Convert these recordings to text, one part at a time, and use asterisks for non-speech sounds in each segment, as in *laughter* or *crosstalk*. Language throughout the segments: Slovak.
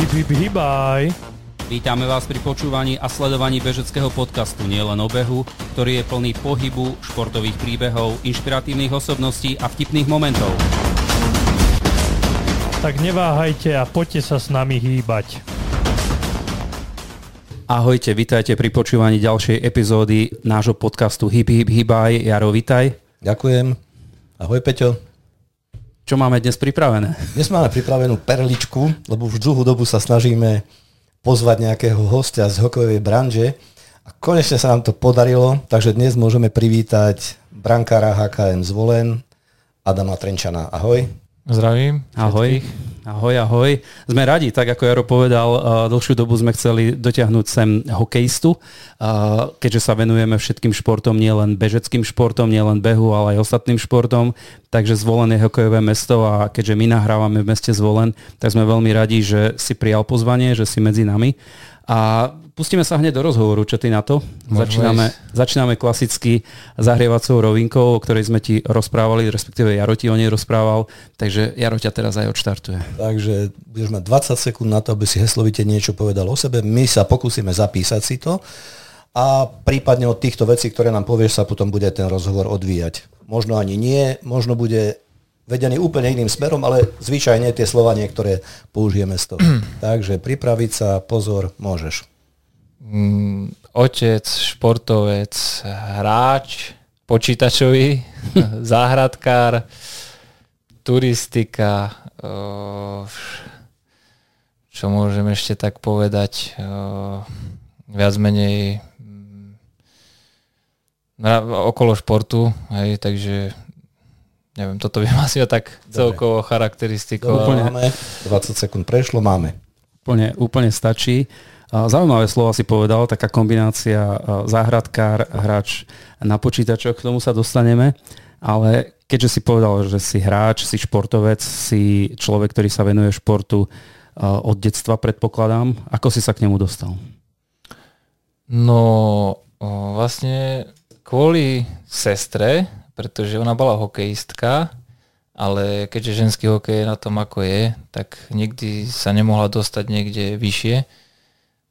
Hip, hip, hibaj. Vítame vás pri počúvaní a sledovaní bežeckého podcastu Nielen o behu, ktorý je plný pohybu, športových príbehov, inšpiratívnych osobností a vtipných momentov. Tak neváhajte a poďte sa s nami hýbať. Ahojte, vítajte pri počúvaní ďalšej epizódy nášho podcastu Hip Hip Hibaj. Jaro, vítaj. Ďakujem. Ahoj Peťo. Čo máme dnes pripravené? Dnes máme pripravenú perličku, lebo už dlhú dobu sa snažíme pozvať nejakého hostia z hokejovej branže a konečne sa nám to podarilo, takže dnes môžeme privítať brankára HKM Zvolen, Adama Trenčana. Ahoj. Zdravím. Ahoj. Ahoj, ahoj. Sme radi, tak ako Jaro povedal, uh, dlhšiu dobu sme chceli dotiahnuť sem hokejistu, uh, keďže sa venujeme všetkým športom, nielen bežeckým športom, nielen behu, ale aj ostatným športom. Takže Zvolen je hokejové mesto a keďže my nahrávame v meste Zvolen, tak sme veľmi radi, že si prijal pozvanie, že si medzi nami. A pustíme sa hneď do rozhovoru, čo ty na to? Začíname, začíname klasicky zahrievacou rovinkou, o ktorej sme ti rozprávali, respektíve Jaro ti o nej rozprával, takže Jaro ťa teraz aj odštartuje. Takže budeš mať 20 sekúnd na to, aby si heslovite niečo povedal o sebe. My sa pokúsime zapísať si to a prípadne od týchto vecí, ktoré nám povieš, sa potom bude ten rozhovor odvíjať. Možno ani nie, možno bude vedený úplne iným smerom, ale zvyčajne tie slova niektoré použijeme z toho. *clears throat* Takže pripraviť sa, pozor, môžeš. Mm, otec, športovec, hráč, počítačový, *laughs* záhradkár, turistika, čo môžem ešte tak povedať, viac menej mm, okolo športu, hej, takže neviem, toto by *laughs* asi tak celkovo charakteristikou. Úplne máme, 20 sekúnd prešlo, máme. Úplne, úplne stačí. Zaujímavé slova si povedal, taká kombinácia záhradkár, hráč na počítačoch, k tomu sa dostaneme, ale keďže si povedal, že si hráč, si športovec, si človek, ktorý sa venuje športu od detstva, predpokladám, ako si sa k nemu dostal? No, vlastne kvôli sestre, pretože ona bola hokejistka, ale keďže ženský hokej je na tom, ako je, tak nikdy sa nemohla dostať niekde vyššie,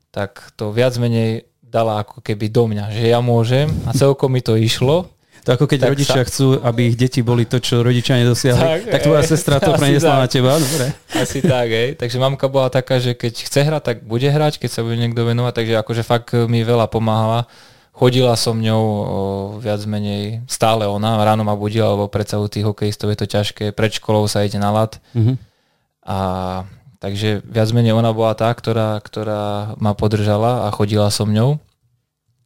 tak to viac menej dala ako keby do mňa, že ja môžem a celkom mi to išlo. To ako keď tak rodičia sa... chcú, aby ich deti boli to, čo rodičia nedosiahli, tak, tak tvoja sestra to *laughs* preniesla na teba, dobre. Asi tak, hej. Takže mamka bola taká, že keď chce hrať, tak bude hrať, keď sa bude niekto venovať, takže akože fakt mi veľa pomáhala chodila som ňou o, viac menej stále ona, ráno ma budila, lebo predsa u tých hokejistov je to ťažké, pred školou sa ide na lat. Mm-hmm. A takže viac menej ona bola tá, ktorá, ktorá ma podržala a chodila som ňou.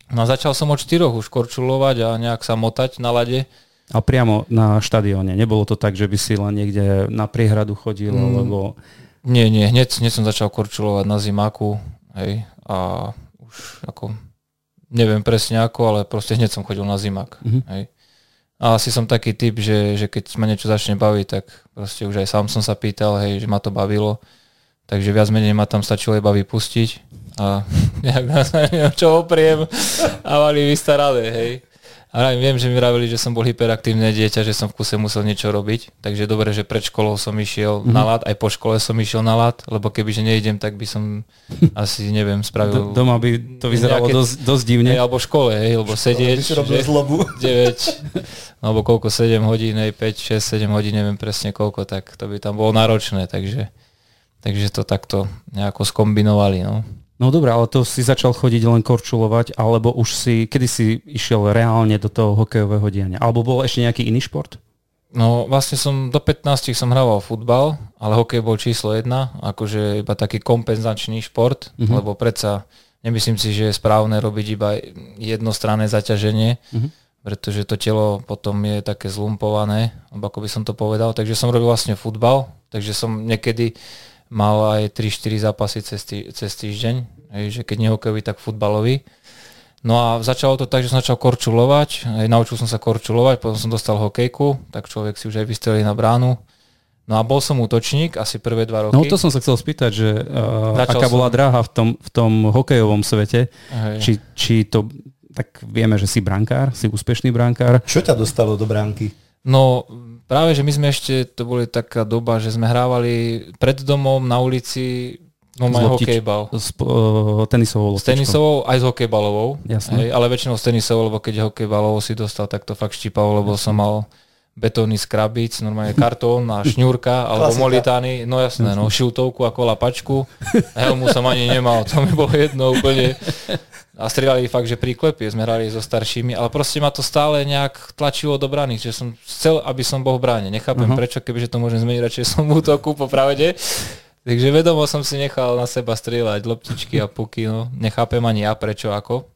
No a začal som od štyroch už korčulovať a nejak sa motať na lade. A priamo na štadióne. Nebolo to tak, že by si len niekde na priehradu chodil, mm, lebo... Nie, nie, hneď, hneď som začal korčulovať na zimáku, hej, a už ako neviem presne ako, ale proste hneď som chodil na zimak. Mm-hmm. Hej. A asi som taký typ, že, že keď ma niečo začne baviť, tak proste už aj sám som sa pýtal, hej, že ma to bavilo. Takže viac menej ma tam stačilo iba vypustiť a *laughs* nejak na čo opriem a mali vystarané, hej. A viem, že mi vravili, že som bol hyperaktívne dieťa, že som v kuse musel niečo robiť, takže dobre, že pred školou som išiel mm-hmm. na lat, aj po škole som išiel na lat, lebo keby že nejdem, tak by som asi, neviem, spravil... D- doma by to vyzeralo nejaké, dosť, dosť divne. Hej, alebo v škole, hej, lebo sedieť... By si robil zlobu. *laughs* 9, alebo koľko, 7 hodín, hej, 5, 6, 7 hodín, neviem presne koľko, tak to by tam bolo náročné, takže, takže to takto nejako skombinovali, no. No dobré, ale to si začal chodiť len korčulovať, alebo už si, kedy si išiel reálne do toho hokejového diania? Alebo bol ešte nejaký iný šport? No vlastne som do 15 som hrával futbal, ale hokej bol číslo jedna, akože iba taký kompenzačný šport, uh-huh. lebo predsa nemyslím si, že je správne robiť iba jednostranné zaťaženie, uh-huh. pretože to telo potom je také zlumpované, ako by som to povedal, takže som robil vlastne futbal, takže som niekedy mal aj 3-4 zápasy cez, tý, cez týždeň, hej, že keď nehokejový, tak futbalový. No a začalo to tak, že som začal korčulovať, aj naučil som sa korčulovať, potom som dostal hokejku, tak človek si už aj vystrelil na bránu. No a bol som útočník asi prvé dva roky. No to som sa chcel spýtať, že uh, aká som... bola dráha v tom, v tom hokejovom svete, či, či to, tak vieme, že si brankár, si úspešný brankár. Čo ťa dostalo do bránky? No práve, že my sme ešte, to boli taká doba, že sme hrávali pred domom na ulici No S loptič- hokejbal. S uh, tenisovou S loptičkou. tenisovou aj s hokejbalovou. Jasné. Hej, ale väčšinou s tenisovou, lebo keď hokejbalovou si dostal, tak to fakt štípalo, lebo som mal betónny skrabíc, normálne kartón a šňúrka, alebo Klasika. molitány, no jasné, no šiltovku ako lapačku. Helmu som ani nemal, to mi bolo jedno úplne. A strieľali fakt, že príklepie, sme hrali so staršími, ale proste ma to stále nejak tlačilo do brany, že som chcel, aby som bol v bráne. Nechápem Aha. prečo, kebyže to môžem zmeniť, radšej som v útoku, popravde. Takže vedomo som si nechal na seba strieľať loptičky a puky, no. Nechápem ani ja prečo, ako.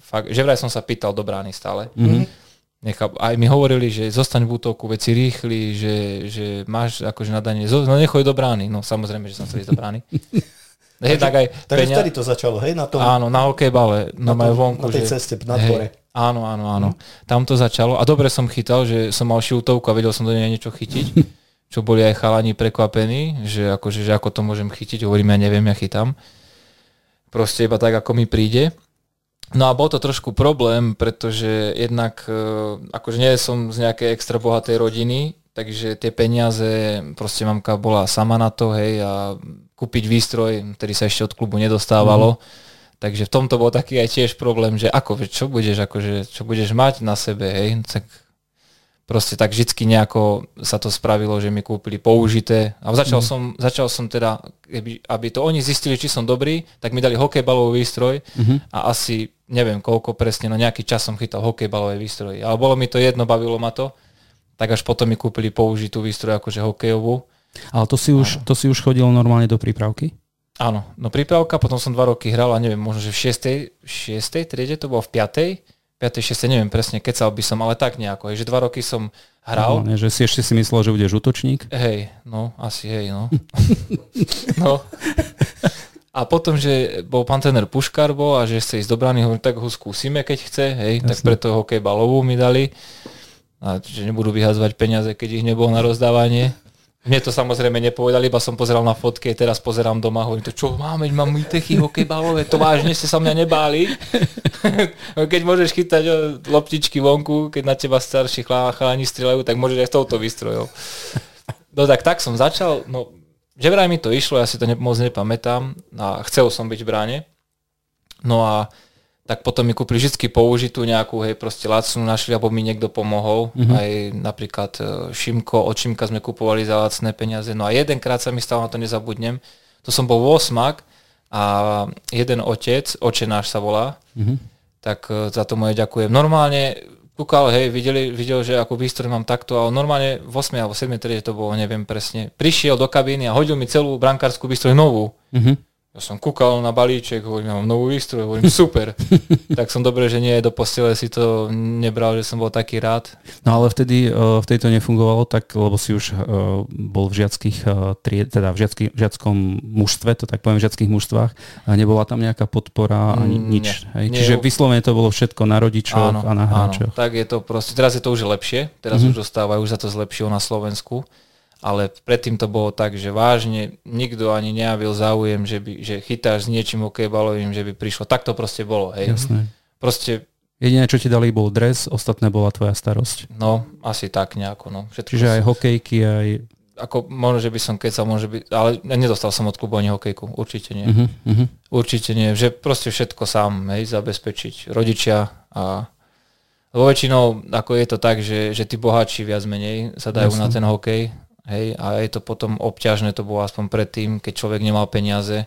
Fakt, že vraj som sa pýtal do brány stále. Mhm. Necháp, aj mi hovorili, že zostaň v útoku, veci rýchli, že, že máš akože nadanie, no nechoj do brány. No samozrejme, že som chcel ísť do brány. *laughs* Hej, tak aj Takže peňa- vtedy to začalo, hej, na tom, Áno, na hokejbale, na, no majú tom, vonku. na tej že, ceste na hej, dvore. Áno, áno, áno. Tam to začalo a dobre som chytal, že som mal šiltovku a vedel som do nej niečo chytiť, *laughs* čo boli aj chalani prekvapení, že, akože, že ako to môžem chytiť, hovorím, ja neviem, ja chytám. Proste iba tak, ako mi príde. No a bol to trošku problém, pretože jednak, e, akože nie som z nejakej extra bohatej rodiny, takže tie peniaze, proste mamka bola sama na to, hej, a kúpiť výstroj, ktorý sa ešte od klubu nedostávalo. Takže v tomto bol taký aj tiež problém, že ako, čo budeš, akože, čo budeš mať na sebe, hej, tak proste tak vždycky nejako sa to spravilo, že mi kúpili použité a začal, Mhm. som, začal som teda, keby, aby to oni zistili, či som dobrý, tak mi dali hokejbalový výstroj Mhm. a asi neviem koľko presne, no nejaký čas som chytal hokejbalové výstroje, ale bolo mi to jedno, bavilo ma to, tak až potom mi kúpili použitú výstroj akože hokejovú. Ale to si, už, to si už chodil normálne do prípravky? Áno, no prípravka, potom som dva roky hral a neviem, možno, že v 6. 6. triede to bolo v 5. 5. 6. neviem presne, kecal by som, ale tak nejako, hej, že dva roky som hral. Normálne, že si ešte si myslel, že budeš útočník? Hej, no, asi hej, no. *laughs* no. A potom, že bol pán tener Puškár bol a že chce ísť do brány, hovorím, tak ho skúsime, keď chce, hej, tak Jasne. preto hokej balovú mi dali. A že nebudú vyhazovať peniaze, keď ich nebolo na rozdávanie. Mne to samozrejme nepovedali, iba som pozeral na fotky, teraz pozerám doma, hovorím, to čo máme, mám mytechy hokejbalové, to vážne ste sa mňa nebáli. *laughs* keď môžeš chytať o, loptičky vonku, keď na teba starší chalani strieľajú, tak môžeš aj s touto výstrojou. No tak, tak som začal, no že vraj mi to išlo, ja si to ne, moc nepamätám a chcel som byť v bráne. No a tak potom mi kúpili vždy použitú nejakú, hej, proste lacnú našli, alebo mi niekto pomohol. Mm-hmm. Aj napríklad e, Šimko, od Šimka sme kupovali za lacné peniaze. No a jedenkrát sa mi stalo, na to nezabudnem, to som bol v Osmak a jeden otec, oče náš sa volá, Mhm. tak e, za to moje ďakujem. Normálne kúkal, hej, videli, videl, že ako výstroj mám takto, ale normálne v 8 alebo 7 triede to bolo, neviem presne. Prišiel do kabíny a hodil mi celú brankárskú výstroj novú. Mhm. Ja som kúkal na balíček, hovorím, ja mám novú výstroj, hovorím, super. *laughs* tak som dobre, že nie do postele si to nebral, že som bol taký rád. No ale vtedy uh, vtedy to nefungovalo tak, lebo si už uh, bol v žiackých uh, tried, teda v žiacky, žiackom mužstve, to tak poviem, v žiackých mužstvách a nebola tam nejaká podpora ani Mm, nič. nie. Hej? Nie, Čiže u- vyslovene to bolo všetko na rodičoch a na hráčoch. tak je to proste, teraz je to už lepšie, teraz mm-hmm. už dostávajú, už sa to zlepšilo na Slovensku, ale predtým to bolo tak, že vážne nikto ani nejavil záujem, že, by, že chytáš s niečím hokejbalovým, že by prišlo. Tak to proste bolo, hej. Jasné. Proste, Jediné, čo ti dali, bol dres, ostatné bola tvoja starosť. no, asi tak nejako, no. Všetko Čiže aj hokejky, aj... ako možno, že by som kecal, môže byť, ale nedostal som od klubu ani hokejku, určite nie. Uh-huh, uh-huh. Určite nie, že proste všetko sám, hej, zabezpečiť rodičia a lebo väčšinou ako je to tak, že, že tí bohatší viac menej sa dajú Jasne. na ten hokej, hej, a je to potom obťažné, to bolo aspoň predtým, keď človek nemal peniaze,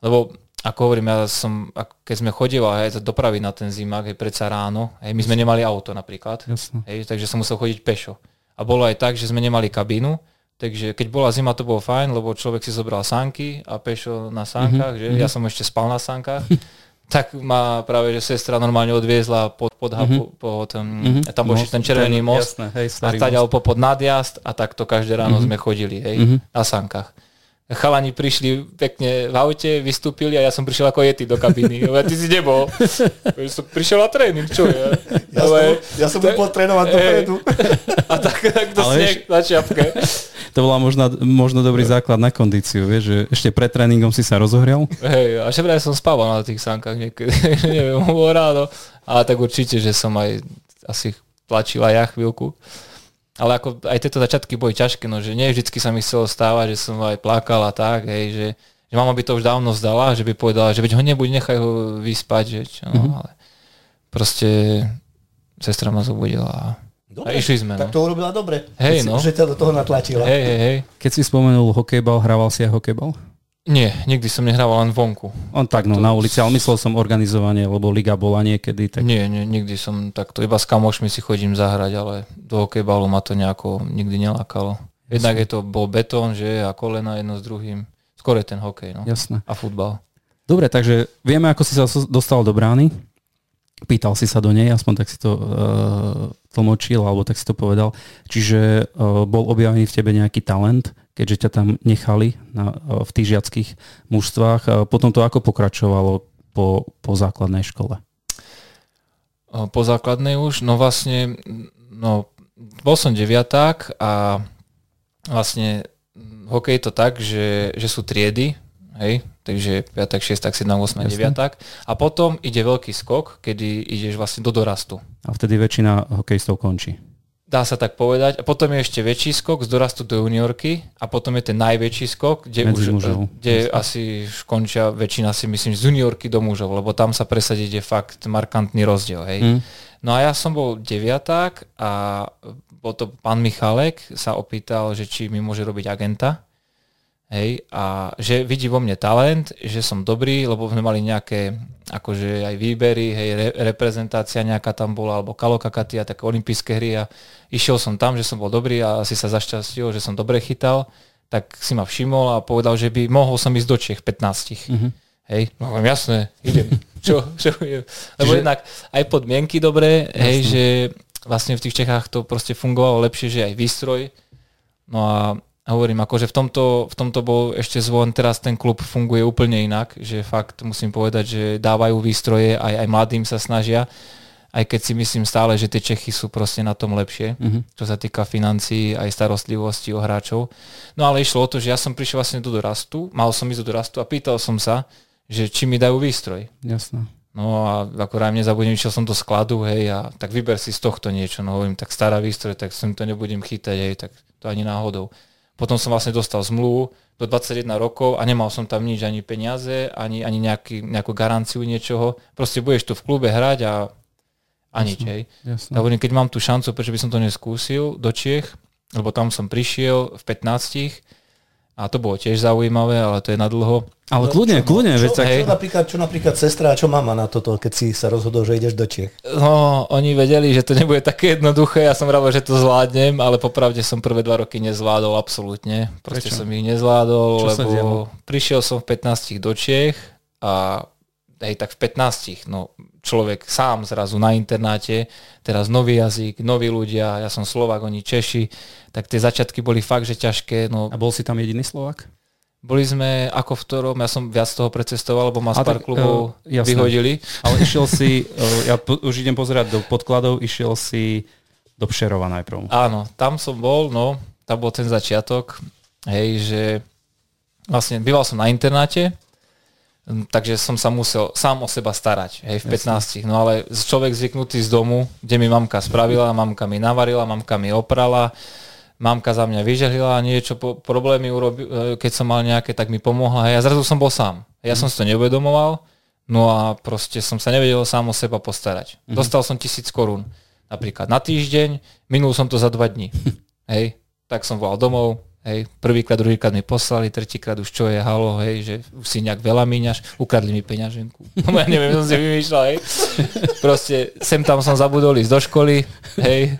lebo ako hovorím, ja som, keď sme chodili aj dopraviť na ten zimák, hej, predsa ráno, hej, my sme nemali auto napríklad. Hej, takže som musel chodiť pešo. A bolo aj tak, že sme nemali kabínu, takže keď bola zima, to bolo fajn, lebo človek si zobral sánky a pešo na sánkach, mm-hmm. že ja som ešte spal na sánkach. *laughs* tak ma práve, že sestra normálne odviezla pod, pod, mm-hmm. pod um, mm-hmm. tam bol ešte ten červený most Jasné, hej, a taďal most. po pod nadjazd a takto každé ráno mm-hmm. sme chodili, hej, Mhm. na sánkach. Chalani prišli pekne v aute, vystúpili a ja som prišiel ako jety do kabíny. Ja, ty si nebol. Ja som prišiel na tréning, čo ja? Ja som, ja som bol potrénovať dopredu. *laughs* A tak, tak to Ale sneh na čiapke. *laughs* To bola možno, možno dobrý základ na kondíciu, vieš, že ešte pred tréningom si sa rozohrial. Hej, a že som spával na tých sánkach niekedy, *laughs* neviem, bolo ráno. Ale tak určite, že som aj asi tlačil aj ja chvíľku. Ale ako aj tieto začiatky boli ťažké, no, že nie vždycky sa mi chcelo stávať, že som aj plakal a tak, hej, že, Že mama by to už dávno vzdala, že by povedala, že veď ho nebuď, nechaj ho vyspať, že čo, no, Mhm. ale proste sestra ma zobudila a, a išli sme. Tak No. to urobila dobre. Hej, no. Že ťa do toho natlačila. Hej, hej, hej. Keď si spomenul hokejbal, hrával si aj hokejbal? Nie, nikdy som nehrával len vonku. On tak, no, to- na ulici, ale myslel som organizovanie, lebo liga bola niekedy. Tak... Nie, nie, nikdy som takto, iba s kamošmi si chodím zahrať, ale do hokejbalu ma to nejako nikdy nelákalo. Jednak je to bol betón, že a kolena jedno s druhým. Skôr je ten hokej, no. Jasné. A futbal. Dobre, takže vieme, ako si sa dostal do brány. Pýtal si sa do nej, aspoň tak si to uh, tlmočil, alebo tak si to povedal. Čiže uh, bol objavený v tebe nejaký talent, keďže ťa tam nechali na, uh, v tých žiackých mužstvách. Uh, potom to ako pokračovalo po, po základnej škole? O, Po základnej už, no vlastne, no, bol som deviaták a vlastne mm, hokej je to tak, že, že sú triedy, hej, takže 5, 6, 7, 8, Jasné. 9 a potom ide veľký skok, kedy ideš vlastne do dorastu. A vtedy väčšina hokejistov končí. Dá sa tak povedať. A potom je ešte väčší skok z dorastu do juniorky a potom je ten najväčší skok, kde, Medzi už, mužov. kde asi končia väčšina si myslím z juniorky do mužov, lebo tam sa presadiť je fakt markantný rozdiel. Hej. Hm? No a ja som bol deviaták a bol to pán Michalek sa opýtal, že či mi môže robiť agenta. Hej, a že vidí vo mne talent, že som dobrý, lebo sme mali nejaké akože aj výbery, hej, re, reprezentácia nejaká tam bola, alebo kalokakatia, také olympijské hry a išiel som tam, že som bol dobrý a asi sa zašťastil, že som dobre chytal, tak si ma všimol a povedal, že by mohol som ísť do Čech 15. Mhm. Hej, no jasné, idem. *laughs* čo, čo idem. Lebo Čiže- jednak aj podmienky dobré, hej, že vlastne v tých Čechách to proste fungovalo lepšie, že aj výstroj. No a hovorím, akože v tomto, v tomto bol ešte zvon, teraz ten klub funguje úplne inak, že fakt musím povedať, že dávajú výstroje, aj, aj mladým sa snažia, aj keď si myslím stále, že tie Čechy sú proste na tom lepšie, Mhm. čo sa týka financií, aj starostlivosti o hráčov. No ale išlo o to, že ja som prišiel vlastne do dorastu, mal som ísť do dorastu a pýtal som sa, že či mi dajú výstroj. Jasné. No a akorát nezabudnem, išiel som do skladu, hej, a tak vyber si z tohto niečo, no hovorím, tak stará výstroj, tak som to nebudem chytať, hej, tak to ani náhodou. Potom som vlastne dostal zmluvu do 21 rokov a nemal som tam nič, ani peniaze, ani, ani nejaký, nejakú garanciu niečoho. Proste budeš tu v klube hrať a, a nič, hej. Jasné. Ja hovorím, keď mám tú šancu, prečo by som to neskúsil do Čiech, lebo tam som prišiel v 15 a to bolo tiež zaujímavé, ale to je na dlho. Ale kľudne, kľudne, veď Čo, tak... čo, napríklad, čo napríklad sestra a čo mama na toto, keď si sa rozhodol, že ideš do Čiech? No, oni vedeli, že to nebude také jednoduché, ja som vravel, že to zvládnem, ale popravde som prvé dva roky nezvládol absolútne. Proste Prečo? som ich nezvládol, Čo lebo prišiel som v 15 do Čiech a hej, tak v 15, no človek sám zrazu na internáte, teraz nový jazyk, noví ľudia, ja som Slovák, oni Češi, tak tie začiatky boli fakt, že ťažké, no A bol si tam jediný Slovak? boli sme ako v ktorom, ja som viac toho precestoval, lebo ma z pár tak, klubov jasné. vyhodili. Ale *laughs* išiel si, eh, ja po, už idem pozerať do podkladov, išiel si do Pšerova najprv. Áno, tam som bol, no, tam bol ten začiatok, hej, že vlastne býval som na internáte, takže som sa musel sám o seba starať, hej, v 15. No ale človek zvyknutý z domu, kde mi mamka spravila, mamka mi navarila, mamka mi oprala, mamka za mňa vyžehlila niečo, po, problémy urobi, e, keď som mal nejaké, tak mi pomohla, hej, a zrazu som bol sám. Ja som si to neuvedomoval, no a proste som sa nevedel sám o seba postarať. Dostal som tisíc korún napríklad na týždeň, minul som to za dva dní. *laughs* Hej, tak som volal domov, hej, prvýkrát, druhýkrát mi poslali, tretíkrát už čo je, halo, hej, že už si nejak veľa míňaš, ukradli mi peňaženku. *laughs* No ja neviem, som si vymýšľal, hej. Proste sem tam som zabudol ísť do školy, hej,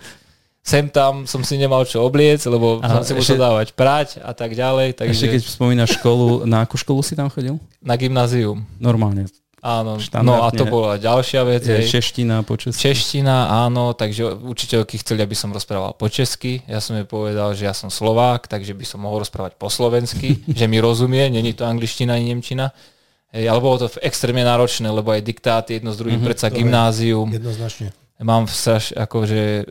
sem tam som si nemal čo obliec, lebo A som si ešte- musel dávať prať a tak ďalej, Takže... Ešte keď spomínaš školu, na akú školu si tam chodil? na gymnázium. Normálne. Áno, Štandardne. no a to bola ďalšia vec. Je hej. čeština po česky. Čeština, áno, takže učiteľky chceli, aby som rozprával po česky. Ja som jej povedal, že ja som Slovák, takže by som mohol rozprávať po slovensky, *laughs* že mi rozumie, není to angličtina ani nemčina. Hej, ale bolo to extrémne náročné, lebo aj diktáty jedno s druhým, mm-hmm, predsa to je. gymnázium. Jednoznačne. Mám straš, akože,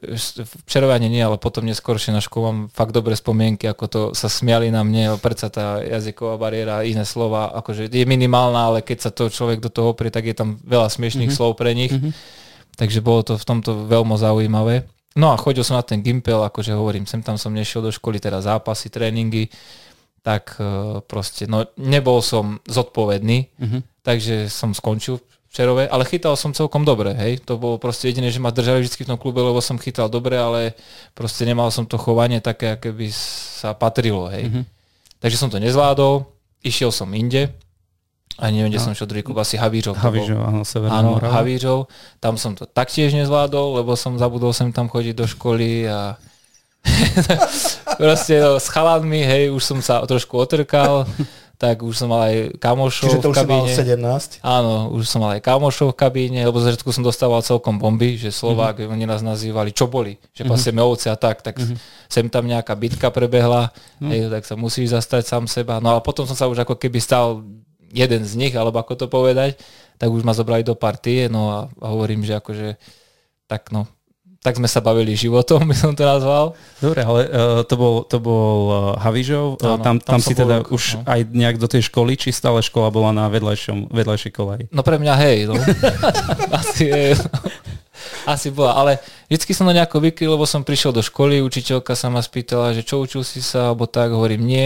včerovanie nie, ale potom neskôršie na školu mám fakt dobré spomienky, ako to sa smiali na mne, predsa tá jazyková bariéra, iné slova, akože je minimálna, ale keď sa to človek do toho oprie, tak je tam veľa smiešných mm-hmm. slov pre nich. Mm-hmm. Takže bolo to v tomto veľmi zaujímavé. No a chodil som na ten gimpel, akože hovorím, sem tam som nešiel do školy, teda zápasy, tréningy, tak uh, proste, no nebol som zodpovedný, Mhm. takže som skončil v Čerove, ale chytal som celkom dobre, hej. To bolo proste jediné, že ma držali vždy v tom klube, lebo som chytal dobre, ale proste nemal som to chovanie také, aké by sa patrilo, hej. Mhm. Takže som to nezvládol, išiel som inde, a neviem, kde som šiel druhý klub, asi Havířov. Havířov, áno, Severná Áno, Morava. Havířov. Tam som to taktiež nezvládol, lebo som zabudol sem tam chodiť do školy a *laughs* proste no, s chalanmi, hej, už som sa trošku otrkal, tak už som mal aj kamošov Čiže to v už si mal kabíne. 17. Áno, už som mal aj kamošov v kabíne, lebo začiatku som dostával celkom bomby, že Slovák, mm-hmm. oni nás nazývali čo boli, že mm-hmm. pasieme ovce a tak, tak mm-hmm. sem tam nejaká bitka prebehla, mm. hej, tak sa musíš zastať sám seba. No ale potom som sa už ako keby stal jeden z nich, alebo ako to povedať, tak už ma zobrali do partie, no a, a hovorím, že akože tak no, tak sme sa bavili životom, *laughs* by som to nazval. Dobre, ale uh, to bol, to bol uh, Havířov, uh, Áno, tam, tam, tam si teda rok, už no. aj nejak do tej školy, či stále škola bola na vedľajšom, vedľajšej kolaji? No pre mňa hej, no. *laughs* Asi hej. Asi bola, ale vždycky som to nejako vykryl, lebo som prišiel do školy, učiteľka sa ma spýtala, že čo učil si sa, alebo tak, hovorím nie.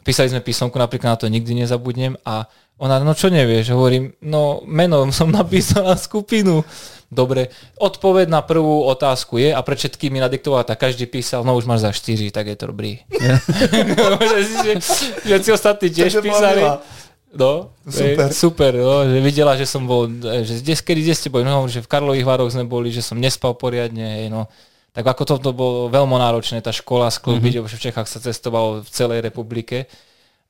Písali sme písomku, napríklad na to nikdy nezabudnem a ona, no čo nevieš, hovorím, no menom som *laughs* napísala skupinu. Dobre, odpoveď na prvú otázku je a pre všetkými nadiktovala, tak každý písal, no už máš za 4, tak je to dobrý. *laughs* *laughs* že si ostatní tiež písali. No, Super. Super. super, no, že videla, že som bol, e, že kde, kedy kde ste boli, no, že v Karlových Vároch sme boli, že som nespal poriadne, hej, no. Tak ako to, to bolo veľmi náročné, tá škola sklbiť, mm-hmm. v Čechách sa cestovalo v celej republike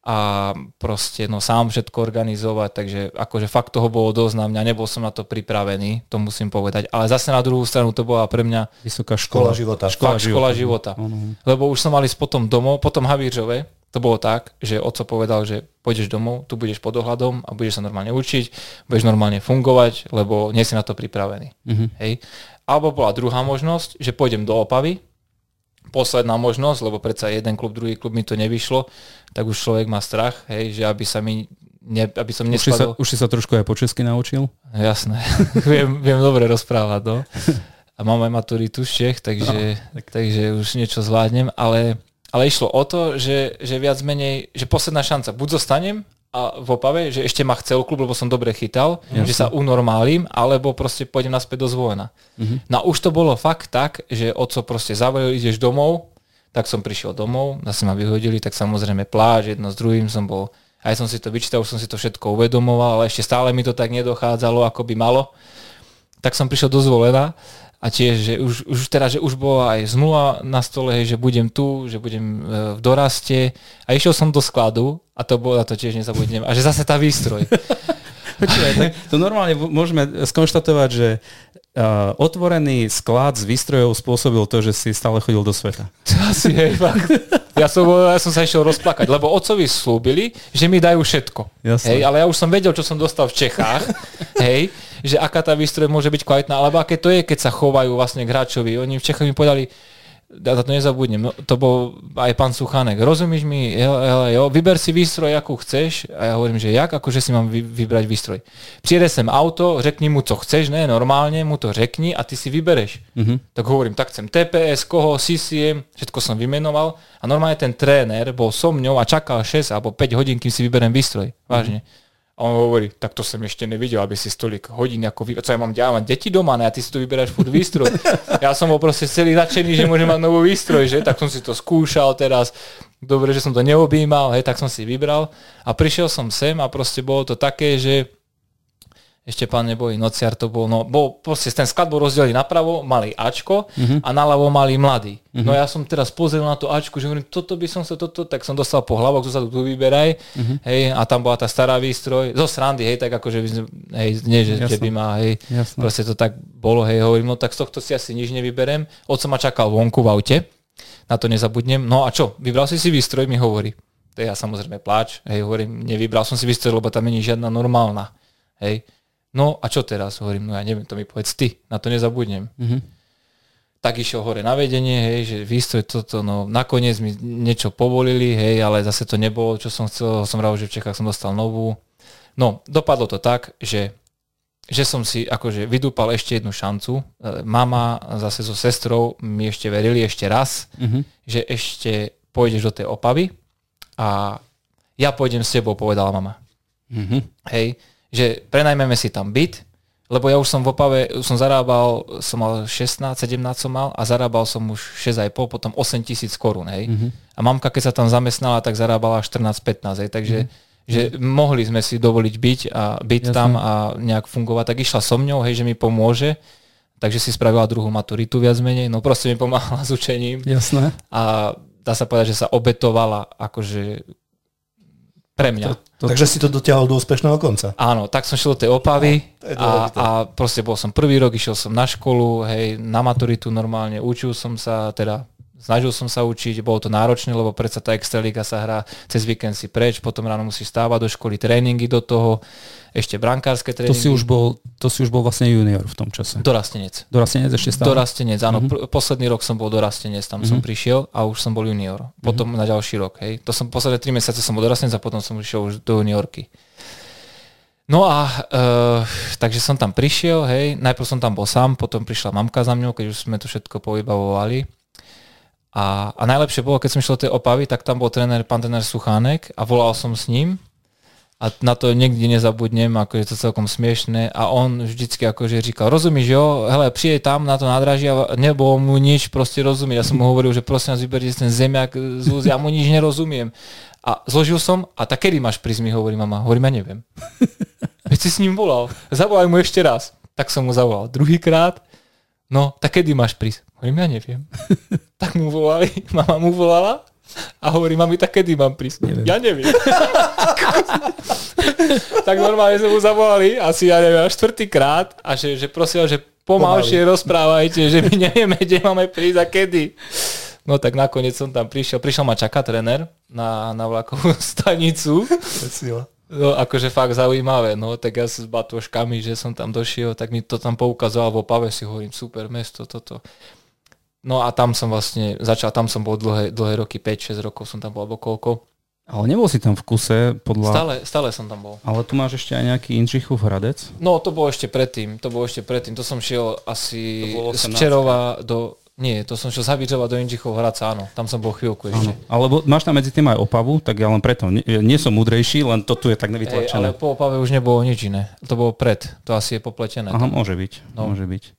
a proste no sám všetko organizovať, takže akože fakt toho bolo dosť na mňa, nebol som na to pripravený, to musím povedať, ale zase na druhú stranu to bola pre mňa Vysoká Škola škola. života. Škola fakt škola života. Áno. Lebo už som mali potom domov, potom Havířove, to bolo tak, že oco povedal, že pôjdeš domov, tu budeš pod ohľadom a budeš sa normálne učiť, budeš normálne fungovať, lebo nie si na to pripravený. Mhm. Hej. Alebo bola druhá možnosť, že pôjdem do Opavy, posledná možnosť, lebo predsa jeden klub, druhý klub mi to nevyšlo, tak už človek má strach, hej, že aby sa mi ne, aby som Už si, sa, nespadol. už si sa trošku aj po česky naučil? Jasné, *laughs* viem, viem dobre rozprávať, no. A mám aj maturitu z Čech, takže, no, takže už niečo zvládnem, ale, ale išlo o to, že, že viac menej, že posledná šanca, buď zostanem a v Opave, že ešte ma chcel klub, lebo som dobre chytal, Jasne. že sa unormálim, alebo proste pôjdem naspäť do zvolená. Mhm. No a už to bolo fakt tak, že oco proste zavolil, ideš domov, tak som prišiel domov, zase ma vyhodili, tak samozrejme pláž, jedno s druhým som bol, aj som si to vyčítal, už som si to všetko uvedomoval, ale ešte stále mi to tak nedochádzalo, ako by malo. Tak som prišiel do zvolená a tiež, že už, už teraz, že už bola aj zmluva na stole, že budem tu, že budem e, v doraste a išiel som do skladu a to bolo, a to tiež nezabudnem, a že zase tá výstroj. *laughs* Počúvaj, tak to normálne môžeme skonštatovať, že uh, otvorený sklad s výstrojov spôsobil to, že si stále chodil do sveta. *laughs* To asi hej, fakt. Ja som, ja som sa išiel rozplakať, lebo otcovi slúbili, že mi dajú všetko. Hej, ale ja už som vedel, čo som dostal v Čechách, hej, že aká tá výstroj môže byť kvalitná, alebo aké to je, keď sa chovajú vlastne k hráčovi. Oni v Čechách mi povedali, ja to nezabudnem, no, to bol aj pán Suchanek, rozumíš mi, jo, jo, jo, vyber si výstroj, akú chceš, a ja hovorím, že jak, akože si mám vy, vybrať výstroj. Přijede sem auto, řekni mu, co chceš, ne, normálne mu to řekni a ty si vybereš. Mm-hmm. Tak hovorím, tak chcem TPS, koho, CCM, všetko som vymenoval a normálne ten tréner bol so mňou a čakal 6 alebo 5 hodín, kým si vyberiem výstroj, vážne. A on hovorí, tak to som ešte nevidel, aby si stolik hodín ako vy... Co ja mám, ja mám deti doma, ne? A ty si tu vyberáš furt výstroj. *laughs* Ja som bol proste celý nadšený, že môžem mať novú výstroj, že? Tak som si to skúšal teraz. Dobre, že som to neobjímal, hej, tak som si vybral. A prišiel som sem a proste bolo to také, že ešte pán neboli nociar, to bol, no, bol proste ten sklad bol rozdelený napravo, mali Ačko uh-huh. a naľavo mali mladý. Uh-huh. No ja som teraz pozrel na to Ačko, že hovorím, toto by som sa, toto, tak som dostal po hlavok, zozadu tu vyberaj, uh-huh. hej, a tam bola tá stará výstroj, zo srandy, hej, tak akože hej, nie, že, že Jasné. by ma, hej, Jasné. proste to tak bolo, hej, hovorím, no tak z tohto si asi nič nevyberem. Oco ma čakal vonku v aute, na to nezabudnem. No a čo, vybral si si výstroj, mi hovorí. To ja samozrejme pláč, hej, hovorím, nevybral som si výstroj, lebo tam není žiadna normálna, hej. No a čo teraz? Hovorím, no ja neviem, to mi povedz ty, na to nezabudnem. Mhm. Tak išiel hore na vedenie, hej, že výstroj toto, no nakoniec mi niečo povolili, hej, ale zase to nebolo, čo som chcel, som rád, že v Čechách som dostal novú. No, dopadlo to tak, že že som si akože vydúpal ešte jednu šancu. E, Mama zase so sestrou mi ešte verili ešte raz, Mhm. že ešte pôjdeš do tej opavy a ja pôjdem s tebou, povedala mama. Mhm. Hej, že prenajmeme si tam byt, lebo ja už som v Opave, už som zarábal, som mal 16, 17 som mal a zarábal som už 6,5, potom 8 tisíc korún, hej. Mhm. A mamka, keď sa tam zamestnala, tak zarábala 14-15, hej, takže že mohli sme si dovoliť byť a byť Jasné. tam a nejak fungovať, tak išla so mňou, hej, že mi pomôže, takže si spravila druhú maturitu viac menej, no proste mi pomáhala s učením Jasné. a dá sa povedať, že sa obetovala akože pre mňa. To- Takže si to dotiahol do úspešného konca. Áno, tak som šiel do tej opavy No, to a, a proste bol som prvý rok, išiel som na školu, hej, na maturitu normálne, učil som sa, teda snažil som sa učiť, bolo to náročné, lebo predsa tá Extraliga sa hrá cez víkend si preč, potom ráno musíš stávať do školy, tréningy do toho, ešte brankárske To tréningy. si už bol, to si už bol vlastne junior v tom čase. Dorastenec. Dorastenec ešte stále? Dorastenec, áno. Mhm. Mm-hmm. Posledný rok som bol dorastenec, tam mm-hmm. som prišiel a už som bol junior. Potom mm-hmm. na ďalší rok, hej. To som posledné 3 mesiace som bol dorastenec a potom som išiel už do juniorky. No a uh, takže som tam prišiel, hej, najprv som tam bol sám, potom prišla mamka za mňou, keď už sme to všetko povybavovali. A, a najlepšie bolo, keď som išiel do tej opavy, tak tam bol tréner, pán tréner Suchánek a volal som s ním a na to nikdy nezabudnem, ako je to celkom smiešné a on vždycky akože říkal, rozumíš jo, hele, přijej tam na to nádraží a nebolo mu nič proste rozumieť. Ja som mu hovoril, že prosím vás, vyberte ten zemiak z úz, ja mu nič nerozumiem. A zložil som, a tak kedy máš prísť, mi hovorí mama. Hovorím, ja neviem. *laughs* Veď si s ním volal. Zavolaj mu ešte raz. Tak som mu zavolal druhýkrát. No, tak kedy máš prísť? Hovorím, ja neviem. *laughs* tak mu volali, *laughs* mama mu volala a hovorí, mami, tak kedy mám prísť? Neviem. Ja neviem. *laughs* tak normálne sme mu zavolali asi, ja neviem, štvrtýkrát a že, že prosil, že pomalšie rozprávajte, že my nevieme, kde máme prísť a kedy. No tak nakoniec som tam prišiel. Prišiel ma čaká tréner na, na vlakovú stanicu. No akože fakt zaujímavé, no tak ja s batoškami, že som tam došiel, tak mi to tam poukazoval vo Pave, si hovorím, super mesto, toto. No a tam som vlastne začal, tam som bol dlhé, dlhé roky, 5-6 rokov som tam bol, alebo koľko. Ale nebol si tam v kuse podľa... Stále, stále som tam bol. Ale tu máš ešte aj nejaký Inčichov Hradec? No to bolo ešte predtým, to bolo ešte predtým, to som šiel asi z 18. Včerova do, nie, to som šiel z do Inžichov Hradca, áno, tam som bol chvíľku ešte. Áno. Alebo máš tam medzi tým aj Opavu, tak ja len preto. Nie, nie som múdrejší, len to tu je tak Hej, ale nevytlačené. po Opave už nebolo nič iné. To bolo pred, to asi je popletené. Aha, môže byť. No. Môže byť.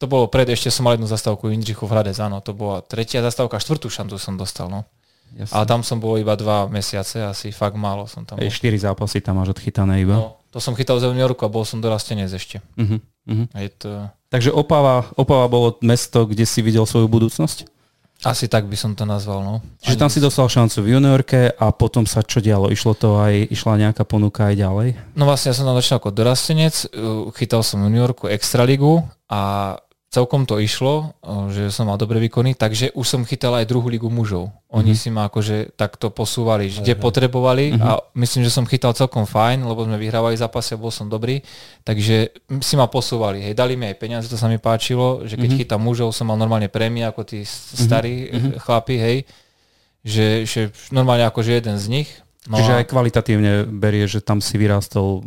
To bolo pred, ešte som mal jednu zastávku Indřichov Hradec, áno, to bola tretia zastávka, štvrtú šancu som dostal, no. Jasne. Ale tam som bol iba dva mesiace, asi fakt málo som tam bol. Ej, štyri zápasy tam máš odchytané iba. No, to som chytal z juniorku a bol som dorastenec ešte. Uh-huh, uh-huh. Je to, Takže Opava, Opava bolo mesto, kde si videl svoju budúcnosť? asi tak by som to nazval, no. Čiže tam si dostal šancu v juniorke a potom sa čo dialo? Išlo to aj, išla nejaká ponuka aj ďalej? No vlastne ja som tam začal ako dorastenec, uh, chytal som juniorku Extraligu a celkom to išlo, uh, že som mal dobré výkony, takže už som chytal aj druhú ligu mužov. Oni si ma akože takto posúvali, že kde potrebovali a myslím, že som chytal celkom fajn, lebo sme vyhrávali zápasy a bol som dobrý, takže si ma posúvali. Hej, dali mi aj peniaze, to sa mi páčilo, že keď chytám mužov, som mal normálne prémie ako tí s- starí eh, chlapi, hej, že, že normálne akože jeden z nich. No Čiže a- aj kvalitatívne berie, že tam si vyrástol,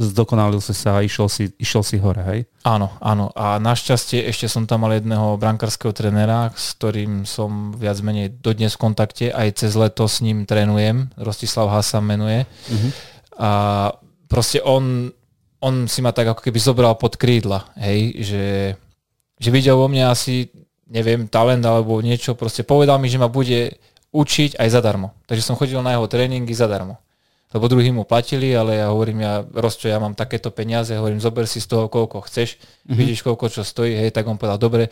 zdokonalil si sa a išiel si, išiel si hore, hej? Áno, áno. A našťastie ešte som tam mal jedného brankárskeho trenera, s ktorým som viac menej dodnes v kontakte. Aj cez leto s ním trénujem. Rostislav Hasa menuje. A proste on, on si ma tak ako keby zobral pod krídla. Hej, že, že videl vo mne asi, neviem, talent alebo niečo. Proste povedal mi, že ma bude učiť aj zadarmo. Takže som chodil na jeho tréningy zadarmo lebo druhí mu platili, ale ja hovorím, ja Rosťo, ja mám takéto peniaze, hovorím, zober si z toho, koľko chceš, mm-hmm. vidíš, koľko čo stojí, hej, tak on povedal, dobre,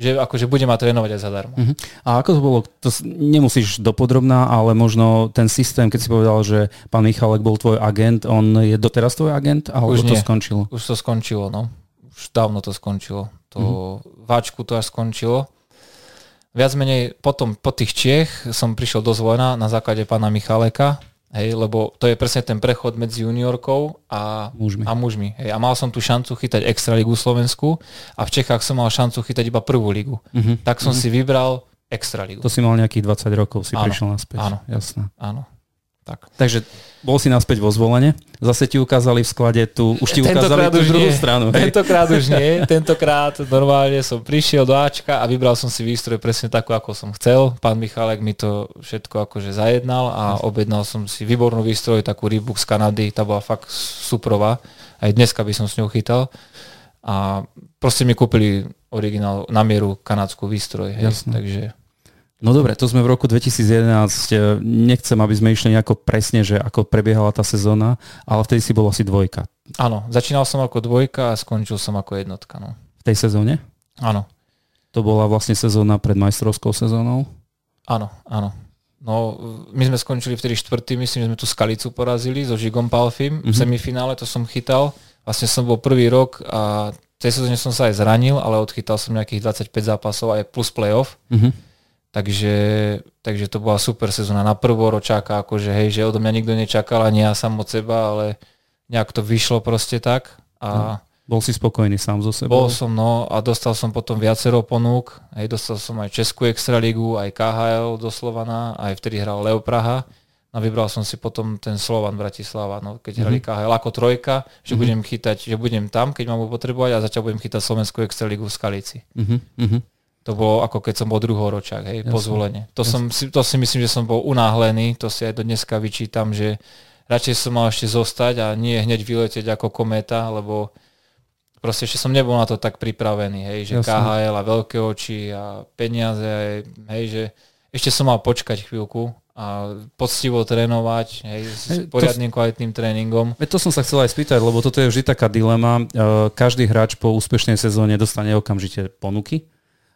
že akože bude ma trénovať aj zadarmo. Uh-huh. A ako to bolo, to nemusíš dopodrobná, ale možno ten systém, keď si povedal, že pán Michalek bol tvoj agent, on je doteraz tvoj agent, alebo Už to nie. skončilo? Už to skončilo, no. Už dávno to skončilo. To mm-hmm. váčku to až skončilo. Viac menej potom po tých Čiech som prišiel do Zvojna na základe pána Michaleka, hej, lebo to je presne ten prechod medzi juniorkou a Mužmi. A mužmi hej. A mal som tu šancu chytať Extraligu Slovensku a v Čechách som mal šancu chytať iba prvú ligu. Uh-huh. Tak som si vybral Extraligu. To si mal nejakých 20 rokov, si Áno, prišiel naspäť. áno. Jasné. Áno. Tak. Takže bol si naspäť vo zvolenie, zase ti ukázali v sklade tu, už ti ukázali tú druhú nie. stranu. Hej? Tentokrát už nie, *laughs* tentokrát normálne som prišiel do Ačka a vybral som si výstroj presne takú, ako som chcel. Pán Michalek mi to všetko akože zajednal a objednal som si výbornú výstroj, takú Reebok z Kanady, tá bola fakt suprová. Aj dneska by som s ňou chytal. A proste mi kúpili originál na mieru kanadskú výstroj. Hej. Takže No dobre, to sme v roku 2011. E, nechcem, aby sme išli nejako presne, že ako prebiehala tá sezóna, ale vtedy si bol asi dvojka. Áno, začínal som ako dvojka a skončil som ako jednotka. No. V tej sezóne? Áno. To bola vlastne sezóna pred majstrovskou sezónou? Áno, áno. No, my sme skončili vtedy štvrtý, myslím, že sme tu Skalicu porazili so Žigom Palfim. Mm-hmm. V semifinále to som chytal. Vlastne som bol prvý rok a v tej sezóne som sa aj zranil, ale odchytal som nejakých 25 zápasov aj plus playoff. Mm-hmm Takže, takže to bola super sezóna. Na prvoročáka, akože hej, že odo mňa nikto nečakal, ani ja sám od seba, ale nejak to vyšlo proste tak. A bol si spokojný sám so sebou? Bol som, no, a dostal som potom viacero ponúk. Hej, dostal som aj Českú extraligu, aj KHL do Slovana, aj vtedy hral Leo Praha. A vybral som si potom ten Slovan Bratislava, no, keď mm-hmm. hrali KHL ako trojka, že mm-hmm. budem chytať, že budem tam, keď mám potrebovať a zatiaľ budem chytať Slovenskú extraligu v Skalici. Mm-hmm. To bolo ako keď som bol druhoročák, hej, Jasne. pozvolenie. To, som, to si myslím, že som bol unáhlený, to si aj do dneska vyčítam, že radšej som mal ešte zostať a nie hneď vyletieť ako kométa, lebo proste ešte som nebol na to tak pripravený, hej, že Jasne. KHL a veľké oči a peniaze, hej, že ešte som mal počkať chvíľku a poctivo trénovať hej, s poriadnym to, kvalitným tréningom. To som sa chcel aj spýtať, lebo toto je vždy taká dilema. Každý hráč po úspešnej sezóne dostane okamžite ponuky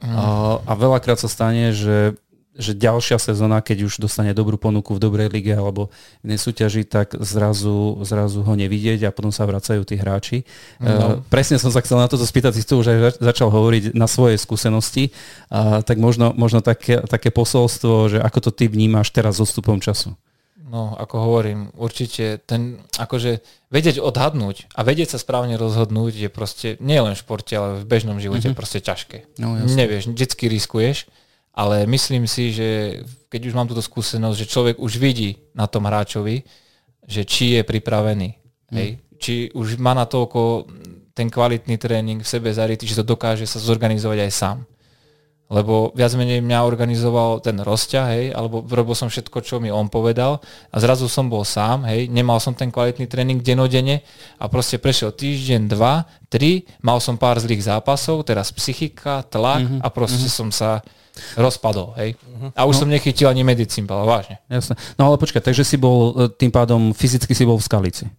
Mm. A, a veľakrát sa stane, že že ďalšia sezóna, keď už dostane dobrú ponuku v dobrej lige alebo v inej súťaži, tak zrazu, zrazu ho nevidieť a potom sa vracajú tí hráči. No. Uh, presne som sa chcel na toto spýtať, si to už aj začal hovoriť na svojej skúsenosti, uh, tak možno, možno také, také posolstvo, že ako to ty vnímaš teraz s odstupom času. No, ako hovorím, určite ten, akože vedieť odhadnúť a vedieť sa správne rozhodnúť je proste, nie len v športe, ale v bežnom živote mm-hmm. proste ťažké. No, Nevieš, vždycky riskuješ, ale myslím si, že keď už mám túto skúsenosť, že človek už vidí na tom hráčovi, že či je pripravený, mm. hej, či už má na toľko ten kvalitný tréning v sebe zarytý, že to dokáže sa zorganizovať aj sám lebo viac menej mňa organizoval ten rozťah, hej, alebo robil som všetko, čo mi on povedal a zrazu som bol sám, hej, nemal som ten kvalitný tréning denodene a proste prešiel týždeň, dva, tri, mal som pár zlých zápasov, teraz psychika, tlak mm-hmm. a proste mm-hmm. som sa rozpadol, hej. Uh-huh. A už no. som nechytil ani medicín, vážne. Jasne. No ale počkaj, takže si bol, e, tým pádom fyzicky si bol v Skalici.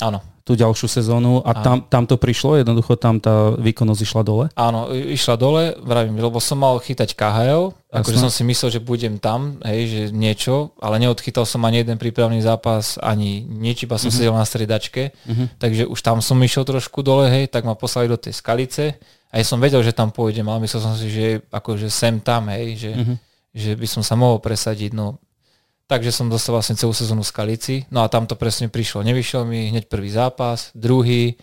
Áno. Tú ďalšiu sezónu. A tam, tam to prišlo, jednoducho tam tá výkonnosť išla dole? Áno, išla dole, vravím, lebo som mal chytať KHL, akože som si myslel, že budem tam, hej, že niečo, ale neodchytal som ani jeden prípravný zápas, ani nič, iba som uh-huh. sedel na stredačke, uh-huh. takže už tam som išiel trošku dole, hej, tak ma poslali do tej skalice. A ja som vedel, že tam pôjdem, ale myslel som si, že akože sem tam, hej, že, uh-huh. že by som sa mohol presadiť, no Takže som dostal vlastne celú sezónu v Skalici. No a tam to presne prišlo. Nevyšiel mi hneď prvý zápas, druhý,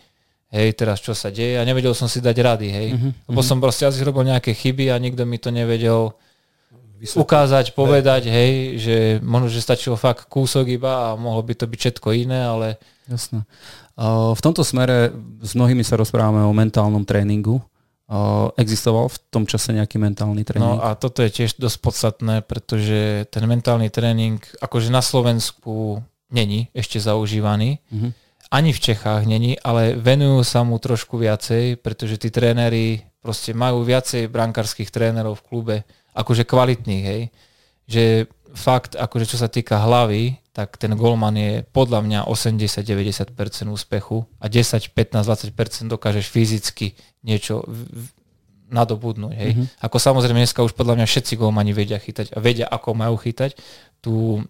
hej, teraz čo sa deje a nevedel som si dať rady, hej. Uh-huh, Lebo uh-huh. som proste asi robil nejaké chyby a nikto mi to nevedel Vysvetliť. ukázať, povedať, hej, že možno, že stačilo fakt kúsok iba a mohlo by to byť všetko iné, ale... Jasné. v tomto smere s mnohými sa rozprávame o mentálnom tréningu existoval v tom čase nejaký mentálny tréning? No a toto je tiež dosť podstatné, pretože ten mentálny tréning akože na Slovensku není ešte zaužívaný. Mm-hmm. Ani v Čechách není, ale venujú sa mu trošku viacej, pretože tí tréneri proste majú viacej brankarských trénerov v klube, akože kvalitných, hej. Že fakt, akože čo sa týka hlavy, tak ten golman je podľa mňa 80-90% úspechu a 10, 15, 20% dokážeš fyzicky niečo nadobudnúť. Hej. Mm-hmm. Ako samozrejme dneska už podľa mňa všetci golmani vedia chytať a vedia, ako majú chytať tú e,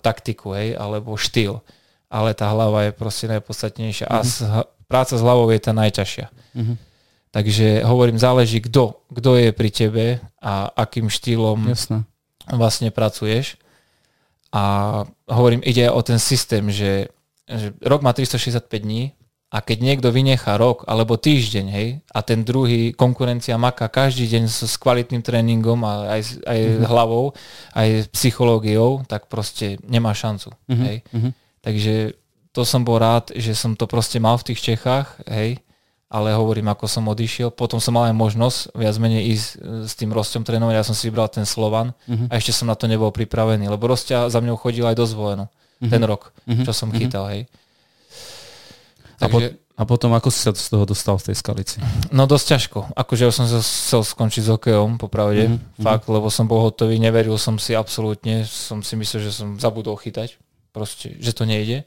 taktiku, hej, alebo štýl. Ale tá hlava je proste najpodstatnejšia mm-hmm. a s, práca s hlavou je tá najťažšia. Mm-hmm. Takže hovorím, záleží kto, kto je pri tebe a akým štýlom Jasne. Vlastne pracuješ. A hovorím, ide o ten systém, že, že rok má 365 dní A keď niekto vynechá rok alebo týždeň, hej, a ten druhý konkurencia maká každý deň s, s kvalitným tréningom a aj, aj mm-hmm. hlavou, aj psychológiou, tak proste nemá šancu. Mm-hmm. Hej. Mm-hmm. Takže to som bol rád, že som to proste mal v tých Čechách, hej, ale hovorím, ako som odišiel. Potom som mal aj možnosť viac menej ísť s tým Rostom trénovať, ja som si vybral ten Slovan mm-hmm. a ešte som na to nebol pripravený, lebo Rostia za mňou chodil aj do zvolenú mm-hmm. ten rok, mm-hmm. čo som chytal, hej. Takže, a, po, a potom ako si sa z toho dostal v tej skalici? No dosť ťažko. Akože ja som sa chcel skončiť s hokejom, popravde. Mm-hmm. Fakt, lebo som bol hotový, neveril som si absolútne. Som si myslel, že som zabudol chytať. Proste, že to nejde.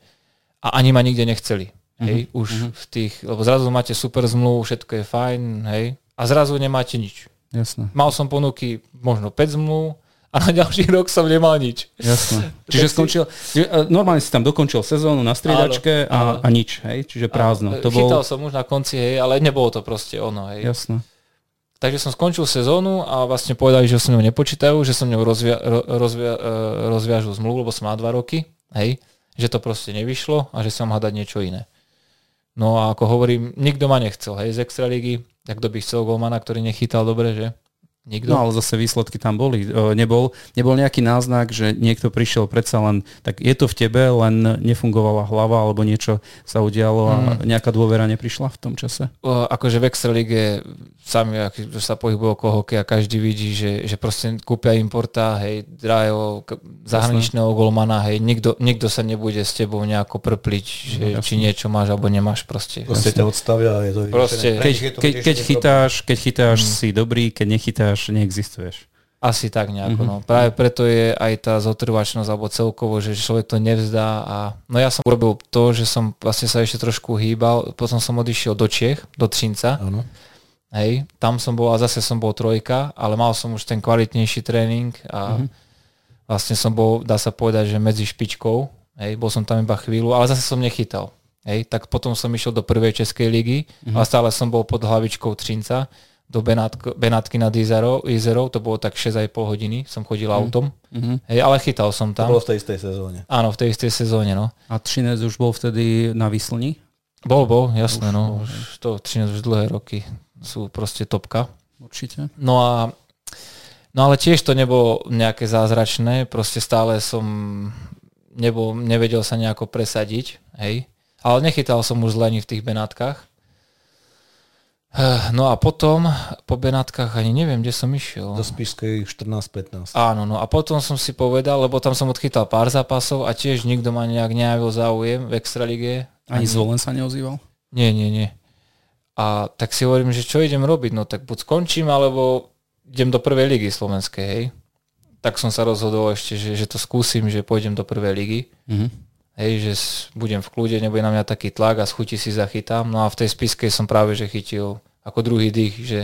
A ani ma nikde nechceli. Mm-hmm. Hej, už mm-hmm. v tých, lebo zrazu máte super zmluvu, všetko je fajn, hej. A zrazu nemáte nič. Jasné. Mal som ponuky možno 5 zmluv, a na ďalší rok som nemal nič. Jasné. *laughs* Čiže skončil, e, normálne si tam dokončil sezónu na striedačke a, a nič, hej? Čiže prázdno. To Chytal bol... som už na konci, hej, ale nebolo to proste ono, hej. Jasné. Takže som skončil sezónu a vlastne povedali, že sa ňou nepočítajú, že sa ňou rozvia, rozvia, e, rozviažu zmluvu, lebo som mal dva roky, hej, že to proste nevyšlo a že mám hľadať niečo iné. No a ako hovorím, nikto ma nechcel, hej, z Extraligy, tak kto by chcel golmana, ktorý nechytal dobre, že? Nikto? No ale zase výsledky tam boli. Nebol, nebol nejaký náznak, že niekto prišiel predsa len, tak je to v tebe, len nefungovala hlava alebo niečo sa udialo a mm. nejaká dôvera neprišla v tom čase? O, akože v Extralige sami, ak sa pohybuje okolo hokeja, každý vidí, že, že proste kúpia importa, hej, drahého zahraničného golmana, hej, nikto, nikto sa nebude s tebou nejako prpliť, že, no, či niečo máš alebo nemáš proste. Proste ťa odstavia je to proste, keď, keď, keď, chytáš, keď chytáš mm. si dobrý, keď nechytáš nechytáš, neexistuješ. Asi tak nejako, mm-hmm. no. Práve preto je aj tá zotrvačnosť alebo celkovo, že človek to nevzdá a no ja som urobil to, že som vlastne sa ešte trošku hýbal, potom som odišiel do Čech, do Třinca. Áno. Hej, tam som bol a zase som bol trojka, ale mal som už ten kvalitnejší tréning a mm-hmm. vlastne som bol, dá sa povedať, že medzi špičkou, hej, bol som tam iba chvíľu, ale zase som nechytal. Hej, tak potom som išiel do prvej Českej ligy, mm-hmm. ale stále som bol pod hlavičkou Třinca do Benátko, Benátky nad Izerou, Izerou, to bolo tak 6,5 hodiny, som chodil mm. autom, mm-hmm. hej, ale chytal som tam. To bolo v tej istej sezóne. Áno, v tej istej sezóne, no. A Třinec už bol vtedy na Vyslni? Bol, bol, jasné, už no. Bol, už to Třinec už dlhé roky sú proste topka. Určite. No a No ale tiež to nebolo nejaké zázračné, proste stále som nebol, nevedel sa nejako presadiť, hej. Ale nechytal som už zle ani v tých Benátkach. Eh, no a potom po Benátkach ani neviem, kde som išiel. Do Spišskej 14-15. Áno, no a potom som si povedal, lebo tam som odchytal pár zápasov a tiež nikto ma nejak nejavil záujem v Extralige. Ani, ani Zvolen sa neozýval? Nie, nie, nie. A tak si hovorím, že čo idem robiť? No tak buď skončím, alebo idem do prvej ligy slovenskej, hej. Tak som sa rozhodol ešte, že, že to skúsim, že pôjdem do prvej ligy. Mm-hmm. Hej, že budem v kľude, nebude na mňa taký tlak a schutí si zachytám. No a v tej spiskej som práve že chytil ako druhý dých, že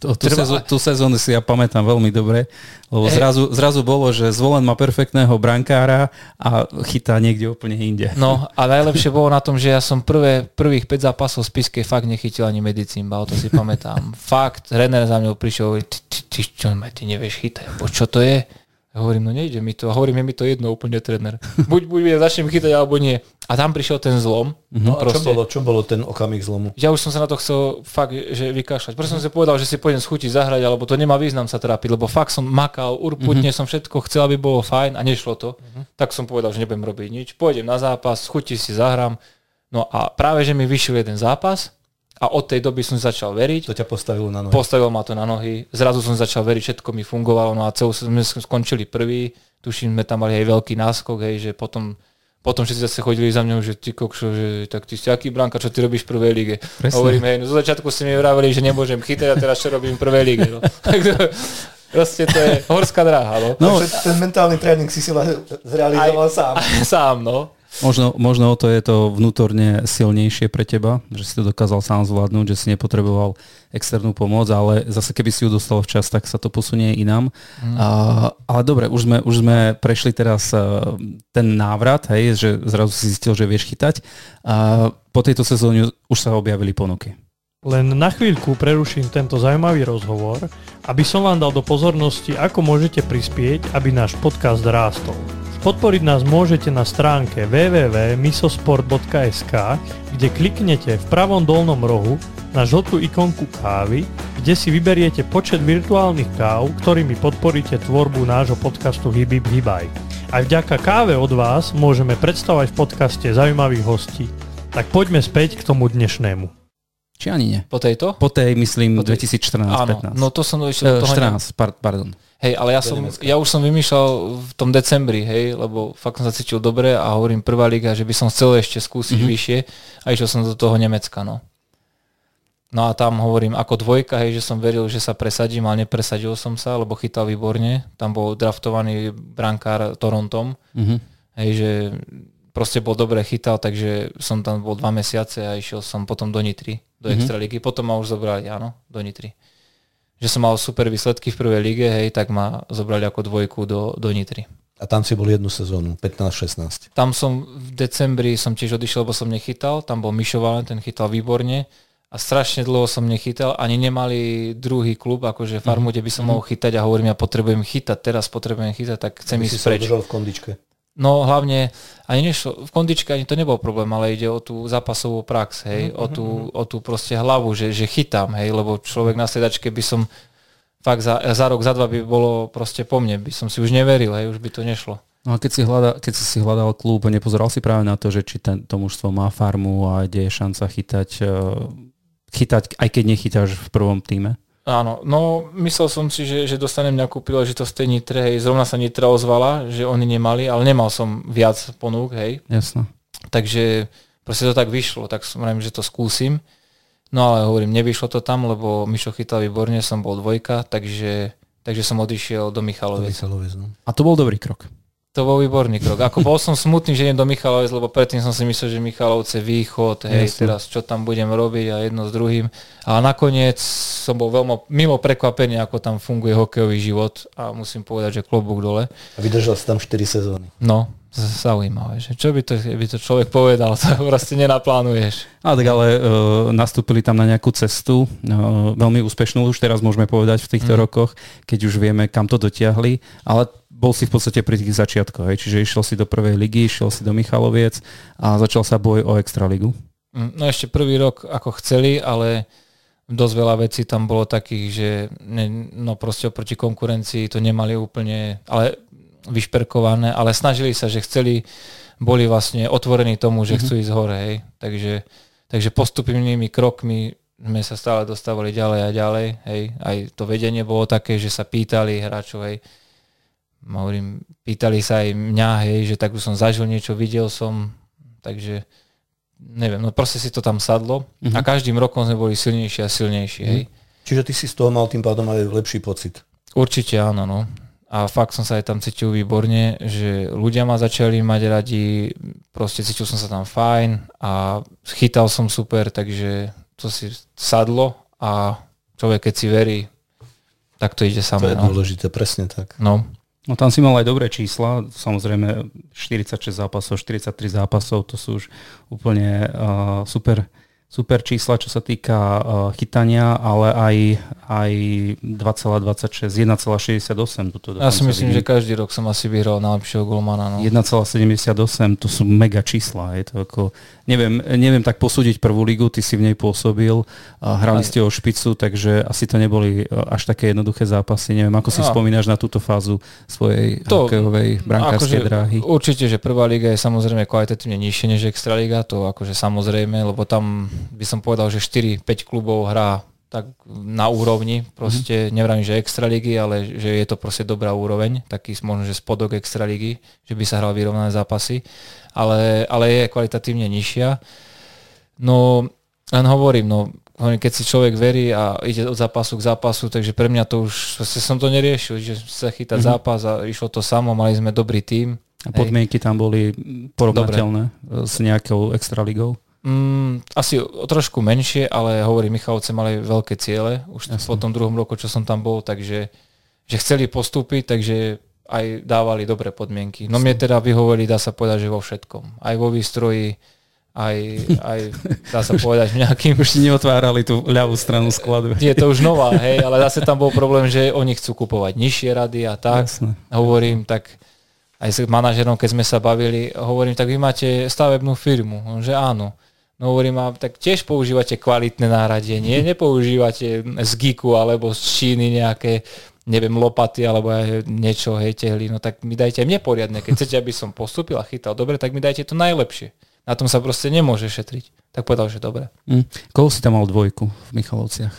to, tú, Treba... sezó- tú sezónu si ja pamätám veľmi dobre, lebo hey. zrazu, zrazu bolo, že zvolen má perfektného brankára a chytá niekde úplne inde. No a najlepšie bolo na tom, že ja som prvé, prvých 5 zápasov z Piskej fakt nechytil ani medicínbal, to si pamätám. *laughs* fakt, Renner za mňou prišiel, ty, ty, ty, čo, ty nevieš chytať, čo to je? Ja hovorím, no nejde mi to. A hovorím, je mi to jedno úplne tréner. Buď, buď ja začnem chytať, alebo nie. A tam prišiel ten zlom. No a čo bolo, čo bolo ten okamih zlomu? Ja už som sa na to chcel fakt že vykašľať. Proste som si povedal, že si pôjdem schutiť zahrať, alebo to nemá význam sa trápiť, lebo fakt som makal, urputne mm-hmm. som všetko chcel, aby bolo fajn a nešlo to. Mm-hmm. Tak som povedal, že nebudem robiť nič. Pôjdem na zápas, schutiť si zahrám. No a práve, že mi vyšiel jeden zápas, a od tej doby som začal veriť. To ťa postavilo na nohy. Postavilo ma to na nohy. Zrazu som začal veriť, všetko mi fungovalo. No a celú sme skončili prvý. Tuším, sme tam mali aj veľký náskok, hej, že potom potom všetci zase chodili za mňou, že ty kokšo, že tak ty si aký branka, čo ty robíš v prvej lige. Presne. Hovorím, hej, no zo začiatku si mi vraveli, že nemôžem chytať a teraz čo robím v prvej lige. No. *laughs* Proste to je horská dráha. No. no. Ten mentálny tréning si si zrealizoval aj, sám. Aj, *laughs* sám, no. Možno, možno o to je to vnútorne silnejšie pre teba, že si to dokázal sám zvládnuť, že si nepotreboval externú pomoc, ale zase keby si ju dostal včas, tak sa to posunie inám. Mm. A, ale dobre, už sme, už sme prešli teraz uh, ten návrat, hej, že zrazu si zistil, že vieš chytať. A po tejto sezóne už sa objavili ponuky. Len na chvíľku preruším tento zaujímavý rozhovor, aby som vám dal do pozornosti, ako môžete prispieť, aby náš podcast rástol. Podporiť nás môžete na stránke www.misosport.sk, kde kliknete v pravom dolnom rohu na žltú ikonku kávy, kde si vyberiete počet virtuálnych káv, ktorými podporíte tvorbu nášho podcastu Hibib Hibaj. Aj vďaka káve od vás môžeme predstavovať v podcaste zaujímavých hostí. Tak poďme späť k tomu dnešnému. Či ani nie? Po tejto? Po tej, myslím, Po tej- 2014-15. Áno, no to som ešte Eh, do toho... 14, par- pardon. Hej, ale ja, som, ja už som vymýšľal v tom decembri, hej, lebo fakt som sa cítil dobre a hovorím prvá liga, že by som chcel ešte skúsiť mm-hmm. vyššie a išiel som do toho Nemecka, no. No a tam hovorím ako dvojka, hej, že som veril, že sa presadím, ale nepresadil som sa, lebo chytal výborne. Tam bol draftovaný brankár Torontom, Mhm. hej, že proste bol dobre chytal, takže som tam bol dva mesiace a išiel som potom do Nitry, do mm-hmm. Extraligy. Potom ma už zobrali, áno, do Nitry. Že som mal super výsledky v prvej lige, hej, tak ma zobrali ako dvojku do, do Nitry. A tam si bol jednu sezónu, 15-16. Tam som v decembri som tiež odišiel, lebo som nechytal, tam bol Mišo Valen, ten chytal výborne a strašne dlho som nechytal, ani nemali druhý klub, akože farmu, kde by som mohol chytať a hovorím, ja potrebujem chytať, teraz potrebujem chytať, tak chcem Aby ísť si preč. v kondičke. No hlavne, ani nešlo, v kondičke ani to nebol problém, ale ide o tú zápasovú prax, hej, o, tú, o tú proste hlavu, že, že chytám, hej, lebo človek na sedačke by som fakt za, za rok, za dva by bolo proste po mne, by som si už neveril, hej, už by to nešlo. No a keď si, hľada, keď si si hľadal klub, nepozeral si práve na to, že či ten, to mužstvo má farmu a kde je šanca chytať, eh, chytať aj keď nechytáš v prvom týme? Áno, no myslel som si, že, že dostanem nejakú príležitosť tej Nitre, hej, zrovna sa Nitra ozvala, že oni nemali, ale nemal som viac ponúk, hej, Jasno. takže proste to tak vyšlo, tak som hovorím, že to skúsim. No ale hovorím, nevyšlo to tam, lebo Mišo chytal výborne, som bol dvojka, takže, takže som odišiel do Michaloviec. Michaloviec, no. A to bol dobrý krok. To bol výborný krok. Ako bol som smutný, že idem do Michalovec, lebo predtým som si myslel, že Michalovce východ, hej, Jasne. teraz čo tam budem robiť a jedno s druhým. A nakoniec som bol veľmi mimo prekvapený, ako tam funguje hokejový život a musím povedať, že klobúk dole. A vydržal si tam 4 sezóny. No, zaujímavé, že čo by to, by to človek povedal, *laughs* to proste nenaplánuješ. A tak ale uh, nastúpili tam na nejakú cestu, uh, veľmi úspešnú už teraz môžeme povedať v týchto Mm. rokoch, keď už vieme, kam to dotiahli, ale bol si v podstate pri tých začiatkoch, hej? čiže išiel si do prvej ligy, išiel si do Michaloviec a začal sa boj o extraligu. Mm, No ešte prvý rok ako chceli, ale dosť veľa vecí tam bolo takých, že ne, no proste oproti konkurencii to nemali úplne, ale vyšperkované, ale snažili sa, že chceli, boli vlastne otvorení tomu, že chcú ísť hore, hej. Takže, takže postupnými krokmi sme sa stále dostávali ďalej a ďalej, hej. Aj to vedenie bolo také, že sa pýtali hráčov, hej. Hovorím, pýtali sa aj mňa, hej, že tak už som zažil niečo, videl som, takže neviem, no proste si to tam sadlo Mhm. a každým rokom sme boli silnejší a silnejší, hej. Čiže ty si z toho mal tým pádom aj lepší pocit. Určite áno, no. A fakt som sa aj tam cítil výborne, že ľudia ma začali mať radi, proste cítil som sa tam fajn a chytal som super, takže to si sadlo a človek keď si verí, tak to ide To samé. je No. dôležité, presne tak. no. No tam si mal aj dobré čísla, samozrejme 46 zápasov, 43 zápasov, to sú už úplne uh, super, super čísla, čo sa týka uh, chytania, ale aj, aj 2,26, 1,68. Tuto Ja si myslím, vidím. že každý rok som asi vyhral najlepšieho golmana. No. 1,78, to sú mega čísla. Je to ako, neviem, neviem tak posúdiť prvú ligu, ty si v nej pôsobil, a hrali ste o špicu, takže asi to neboli e, až také jednoduché zápasy. Neviem, ako si No. spomínaš na túto fázu svojej To- hokejovej brankárskej Akože dráhy? Určite, že prvá liga je samozrejme kvalitatívne nižšie než Extraliga, to akože samozrejme, lebo tam by som povedal, že 4-5 klubov hrá tak na úrovni, proste mm-hmm. nevravím, že Extraligy, ale že je to proste dobrá úroveň, taký možno, že spodok Extraligy, že by sa hral vyrovnané zápasy, ale, ale je kvalitatívne nižšia. No, len hovorím, no, keď si človek verí a ide od zápasu k zápasu, takže pre mňa to už, proste som to neriešil, že sa chytať mm-hmm. zápas a išlo to samo, mali sme dobrý tím. A podmienky tam boli porovnateľné e, s nejakou extraligou? Mm, asi o trošku menšie, ale hovorí Michalovce mali veľké ciele už Jasne. po tom druhom roku, čo som tam bol, takže že chceli postúpiť, takže aj dávali dobré podmienky. No mne teda vyhovorili, dá sa povedať, že vo všetkom. Aj vo výstroji, aj, aj dá sa *laughs* povedať nejakým... Už ti neotvárali tú ľavú stranu skladu. Je to už nová, hej, ale zase tam bol problém, že oni chcú kupovať nižšie rady a tak. Jasné. Hovorím, tak aj s manažerom, keď sme sa bavili, hovorím, tak vy máte stavebnú firmu, On, že áno. No hovorím, a tak tiež používate kvalitné náradenie, *laughs* nepoužívate z Giku alebo z Číny nejaké neviem, lopaty alebo niečo, hej, tehly, no tak mi dajte mne poriadne. Keď chcete, aby som postupil a chytal dobre, tak mi dajte to najlepšie. Na tom sa proste nemôže šetriť. Tak povedal, že dobre. Mm. Koho si tam mal dvojku v Michalovciach?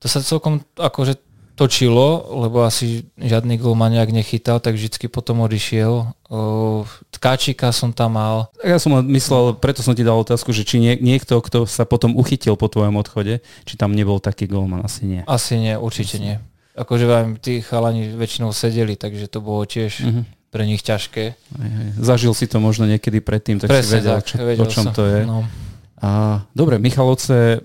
To sa celkom akože točilo, lebo asi žiadny gol ma nejak nechytal, tak vždycky potom odišiel. Tkáčika som tam mal. Ja som myslel, preto som ti dal otázku, že či nie, niekto, kto sa potom uchytil po tvojom odchode, či tam nebol taký golman, asi nie. Asi nie, určite asi. nie. Akože vám tí chalani väčšinou sedeli, takže to bolo tiež mm-hmm. pre nich ťažké. Aj, aj. Zažil si to možno niekedy predtým, tak Presne si vedel, tak, čo, vedel o čom som. to je. No. A, dobre, Michalovce,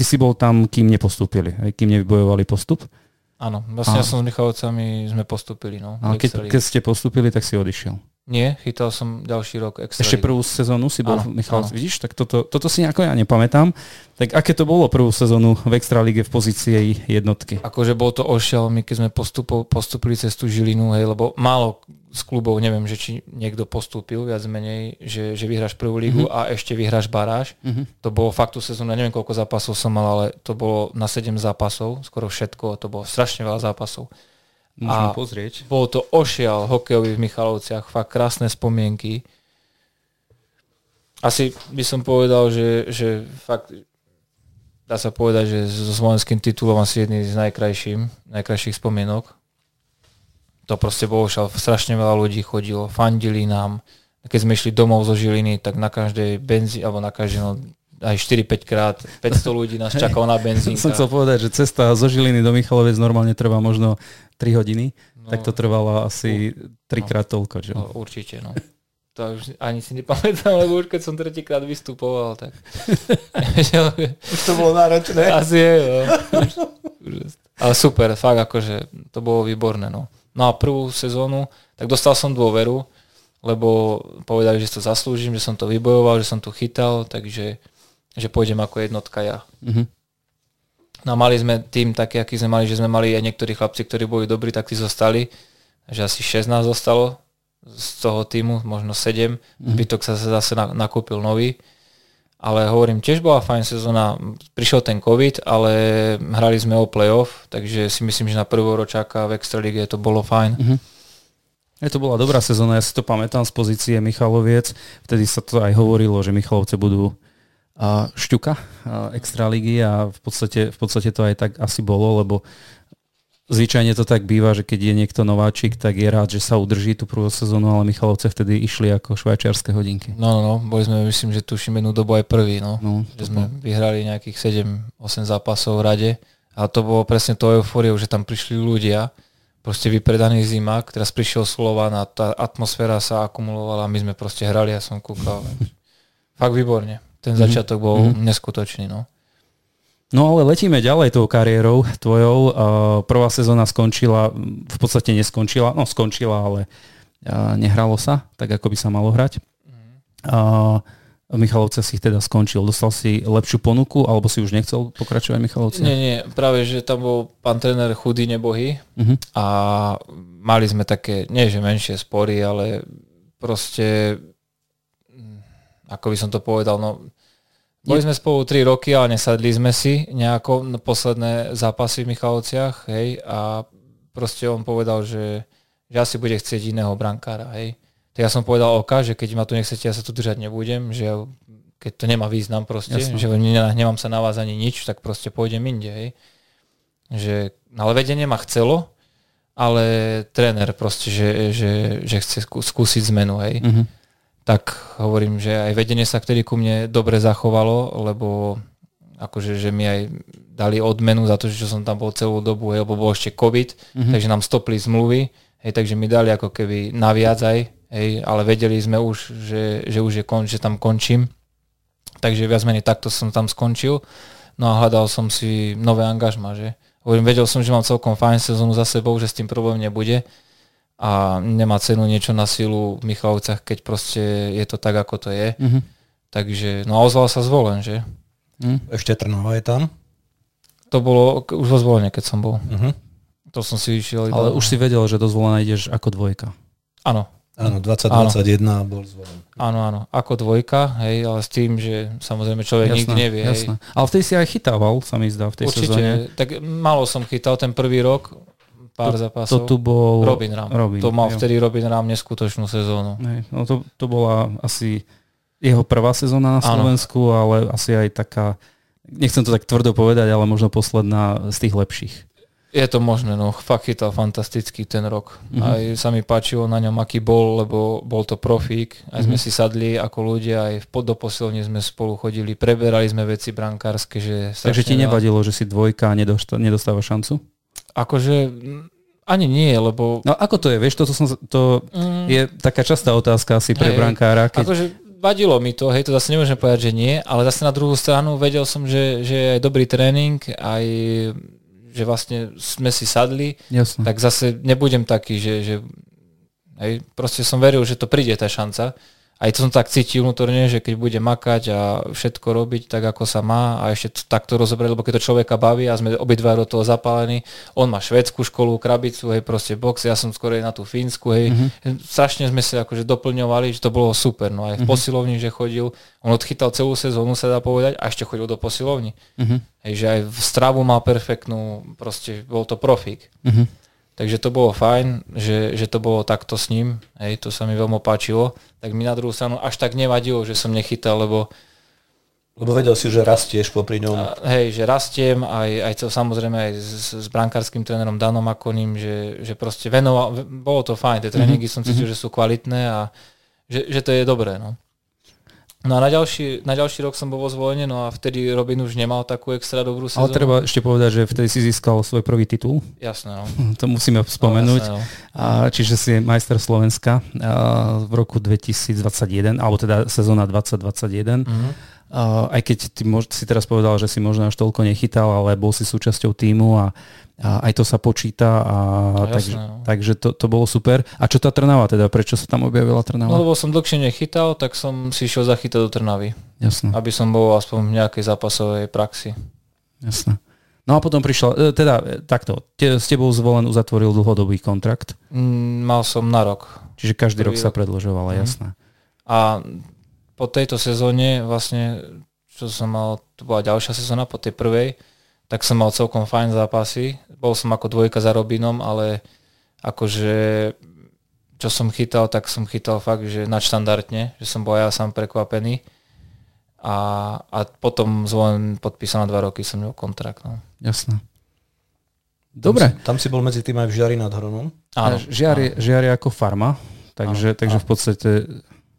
ty si bol tam, kým nepostúpili, aj kým nevybojovali postup? Áno, vlastne a... ja som s Michalovcami, sme postúpili. No, a keď, keď ste postúpili, tak si odišiel. Nie, chytal som ďalší rok extra. Ešte prvú sezónu si bol áno, Michal, áno. vidíš, tak toto, toto si nejako ja nepamätám. Tak aké to bolo prvú sezónu v Extralíge v pozícii jednotky? Akože bol to ošiel, my keď sme postupo, postupili cez tú Žilinu, hej, lebo málo z klubov, neviem, že či niekto postúpil viac menej, že, že vyhráš prvú lígu mm-hmm. a ešte vyhráš baráž. Mm-hmm. To bolo fakt tú sezónu, neviem koľko zápasov som mal, ale to bolo na 7 zápasov, skoro všetko, to bolo strašne veľa zápasov. Môžem a pozrieť. Bol to ošial hokejový v Michalovciach, fakt krásne spomienky. Asi by som povedal, že, že fakt dá sa povedať, že so slovenským titulom asi jedný z najkrajším, najkrajších spomienok. To proste bol ošial, strašne veľa ľudí chodilo, fandili nám. Keď sme išli domov zo Žiliny, tak na každej benzi, alebo na každej, no, aj 4-5 krát 500 ľudí nás čakalo na *laughs* benzínka. Som chcel povedať, že cesta zo Žiliny do Michalovec normálne trvá možno 3 hodiny, no, tak to trvalo asi 3 krát no, toľko. Že? No, určite, no. To už ani si nepamätám, *laughs* lebo už keď som tretíkrát vystupoval, tak... *laughs* už to bolo náročné. Asi je, no. Ale super, fakt akože to bolo výborné, no. No a prvú sezónu, tak dostal som dôveru, lebo povedali, že to zaslúžim, že som to vybojoval, že som tu chytal, takže že pôjdem ako jednotka ja. Mm-hmm. No a mali sme tým taký, aký sme mali, že sme mali aj niektorí chlapci, ktorí boli dobrí, tak tí zostali. Že asi 16 zostalo z toho týmu, možno 7. Mm-hmm. Zbytok sa zase nakúpil nový. Ale hovorím, tiež bola fajn sezóna. Prišiel ten COVID, ale hrali sme o playoff, takže si myslím, že na prvoročáka v Extralíge to bolo fajn. Mm-hmm. Je to bola dobrá sezóna, ja si to pamätám z pozície Michaloviec. Vtedy sa to aj hovorilo, že Michalovce budú šťuka extraligy a v podstate, v podstate to aj tak asi bolo, lebo zvyčajne to tak býva, že keď je niekto nováčik, tak je rád, že sa udrží tú prvú sezónu, ale Michalovce vtedy išli ako švajčiarske hodinky. No, no, no, boli sme, myslím, že tuším jednu dobu aj prvý, no. no že sme vyhrali nejakých 7-8 zápasov v rade a to bolo presne to eufóriou, že tam prišli ľudia, proste vypredaný zimák, teraz prišiel Slovan a tá atmosféra sa akumulovala a my sme proste hrali a som kúkal. *laughs* Fakt výborne. Ten mhm. začiatok bol mm-hmm. neskutočný. No. No ale letíme ďalej tou kariérou tvojou. Prvá sezóna skončila, v podstate neskončila, no skončila, ale nehralo sa tak, ako by sa malo hrať. Mm. V Michalovce si teda skončil. Dostal si lepšiu ponuku, alebo si už nechcel pokračovať v Michalovce? Nie, nie, práve, že tam bol pán tréner chudý nebohy uh-huh. a mali sme také, nie že menšie spory, ale proste ako by som to povedal, no boli sme spolu 3 roky, ale nesadli sme si nejako na posledné zápasy v Michalovciach, hej, a proste on povedal, že, že asi bude chcieť iného brankára, hej. Tak ja som povedal oka, že keď ma tu nechcete, ja sa tu držať nebudem, že keď to nemá význam proste, Jasne. že nemám sa na vás ani nič, tak proste pôjdem inde, hej. Že, ale vedenie ma chcelo, ale tréner proste, že, že, že chce skúsiť zmenu, hej. Mm-hmm tak hovorím, že aj vedenie sa vtedy ku mne dobre zachovalo, lebo akože, že mi aj dali odmenu za to, že som tam bol celú dobu, hej, lebo bol ešte COVID, mm-hmm. takže nám stopli zmluvy, hej, takže mi dali ako keby naviac aj, hej, ale vedeli sme už, že, že už je kon, že tam končím. Takže viac menej takto som tam skončil. No a hľadal som si nové angažma, že. Hovorím, vedel som, že mám celkom fajn sezónu za sebou, že s tým problém nebude a nemá cenu niečo na silu v Michalovcach, keď proste je to tak, ako to je. Mm-hmm. Takže, no a ozval sa zvolen, že? Mm. Ešte Trnava je tam? To bolo už vo zvolenie, keď som bol. Mm-hmm. To som si išiel. Ale iba... už si vedel, že do zvolenia ideš ako dvojka. Áno. Áno, 2021 bol zvolený. Áno, áno, ako dvojka, hej, ale s tým, že samozrejme človek jasné, nikdy nevie. Jasné. Hej. Ale vtedy si aj chytával, sa mi zdá, v tej Určite, sezóne. tak málo som chytal ten prvý rok, pár to, zápasov. To tu bol Robin Ram. Robin, to mal jo. vtedy Robin Ram neskutočnú sezónu. Hej, no to, to bola asi jeho prvá sezóna na Slovensku, ano. ale asi aj taká, nechcem to tak tvrdo povedať, ale možno posledná z tých lepších. Je to možné, no fakt chytal fantastický ten rok. Mm-hmm. Aj sa mi páčilo na ňom, aký bol, lebo bol to profík. Aj sme mm-hmm. si sadli ako ľudia, aj v do posilovne sme spolu chodili, preberali sme veci brankárske. Že Takže ti nevadilo, že si dvojka a nedostáva šancu? Akože ani nie, lebo... No ako to je, vieš, to, to, som, to mm. je taká častá otázka asi pre hej, brankára. Keď... Akože vadilo mi to, hej, to zase nemôžem povedať, že nie, ale zase na druhú stranu vedel som, že, že je aj dobrý tréning, aj že vlastne sme si sadli, Jasne. tak zase nebudem taký, že, že hej, proste som veril, že to príde tá šanca. Aj to som tak cítil vnútorne, že keď bude makať a všetko robiť tak, ako sa má a ešte to takto rozobrať, lebo keď to človeka baví a sme obidva do toho zapálení, on má švedskú školu, krabicu, hej, proste box, ja som skôr na tú fínsku, hej. Mm-hmm. Strašne sme sa akože doplňovali, že to bolo super, no aj v mm-hmm. posilovni, že chodil, on odchytal celú sezónu, sa dá povedať, a ešte chodil do posilovni. Mm-hmm. Hej, že aj v stravu mal perfektnú, proste bol to profík. Mm-hmm. Takže to bolo fajn, že, že to bolo takto s ním, hej, to sa mi veľmi páčilo. Tak mi na druhú stranu až tak nevadilo, že som nechytal, lebo lebo vedel si, že rastieš popri ňom. A, hej, že rastiem, aj, aj to samozrejme aj s, s brankárským trénerom Danom Akonim, že, že proste venoval, bolo to fajn, tie tréningy mm-hmm. som cítil, mm-hmm. že sú kvalitné a že, že to je dobré. No. No a na ďalší, na ďalší rok som bol vo zvolenie, no a vtedy Robin už nemal takú extra dobrú sezónu. Ale treba ešte povedať, že vtedy si získal svoj prvý titul. Jasné, no. *laughs* To musíme spomenúť. No, jasné, no. A, čiže si majster Slovenska a, v roku 2021, alebo teda sezóna 2021. Mm-hmm. A, aj keď ty mož, si teraz povedal, že si možno až toľko nechytal, ale bol si súčasťou týmu a a aj to sa počíta a no, takže, no. takže to, to bolo super. A čo tá Trnava teda? Prečo sa tam objavila Trnava? No lebo som dlhšie nechytal, tak som si išiel zachytať do Trnavy. Jasné. Aby som bol aspoň v nejakej zápasovej praxi. Jasné. No a potom prišla, e, teda e, takto, te, s tebou zvolen uzatvoril dlhodobý kontrakt? Mm, mal som na rok. Čiže každý rok sa predlžovala, mm. jasné. A po tejto sezóne vlastne, čo som mal, to bola ďalšia sezóna po tej prvej, tak som mal celkom fajn zápasy. Bol som ako dvojka za Robinom, ale akože čo som chytal, tak som chytal fakt, že nadštandardne, že som bol ja sám prekvapený. A, a potom zvolen podpísal na dva roky som mal kontrakt. No. Jasné. Dobre. Tam, tam si bol medzi tým aj v Žiari nad Hronom. Áno. Žiari, áno. žiari ako farma, takže, takže v podstate...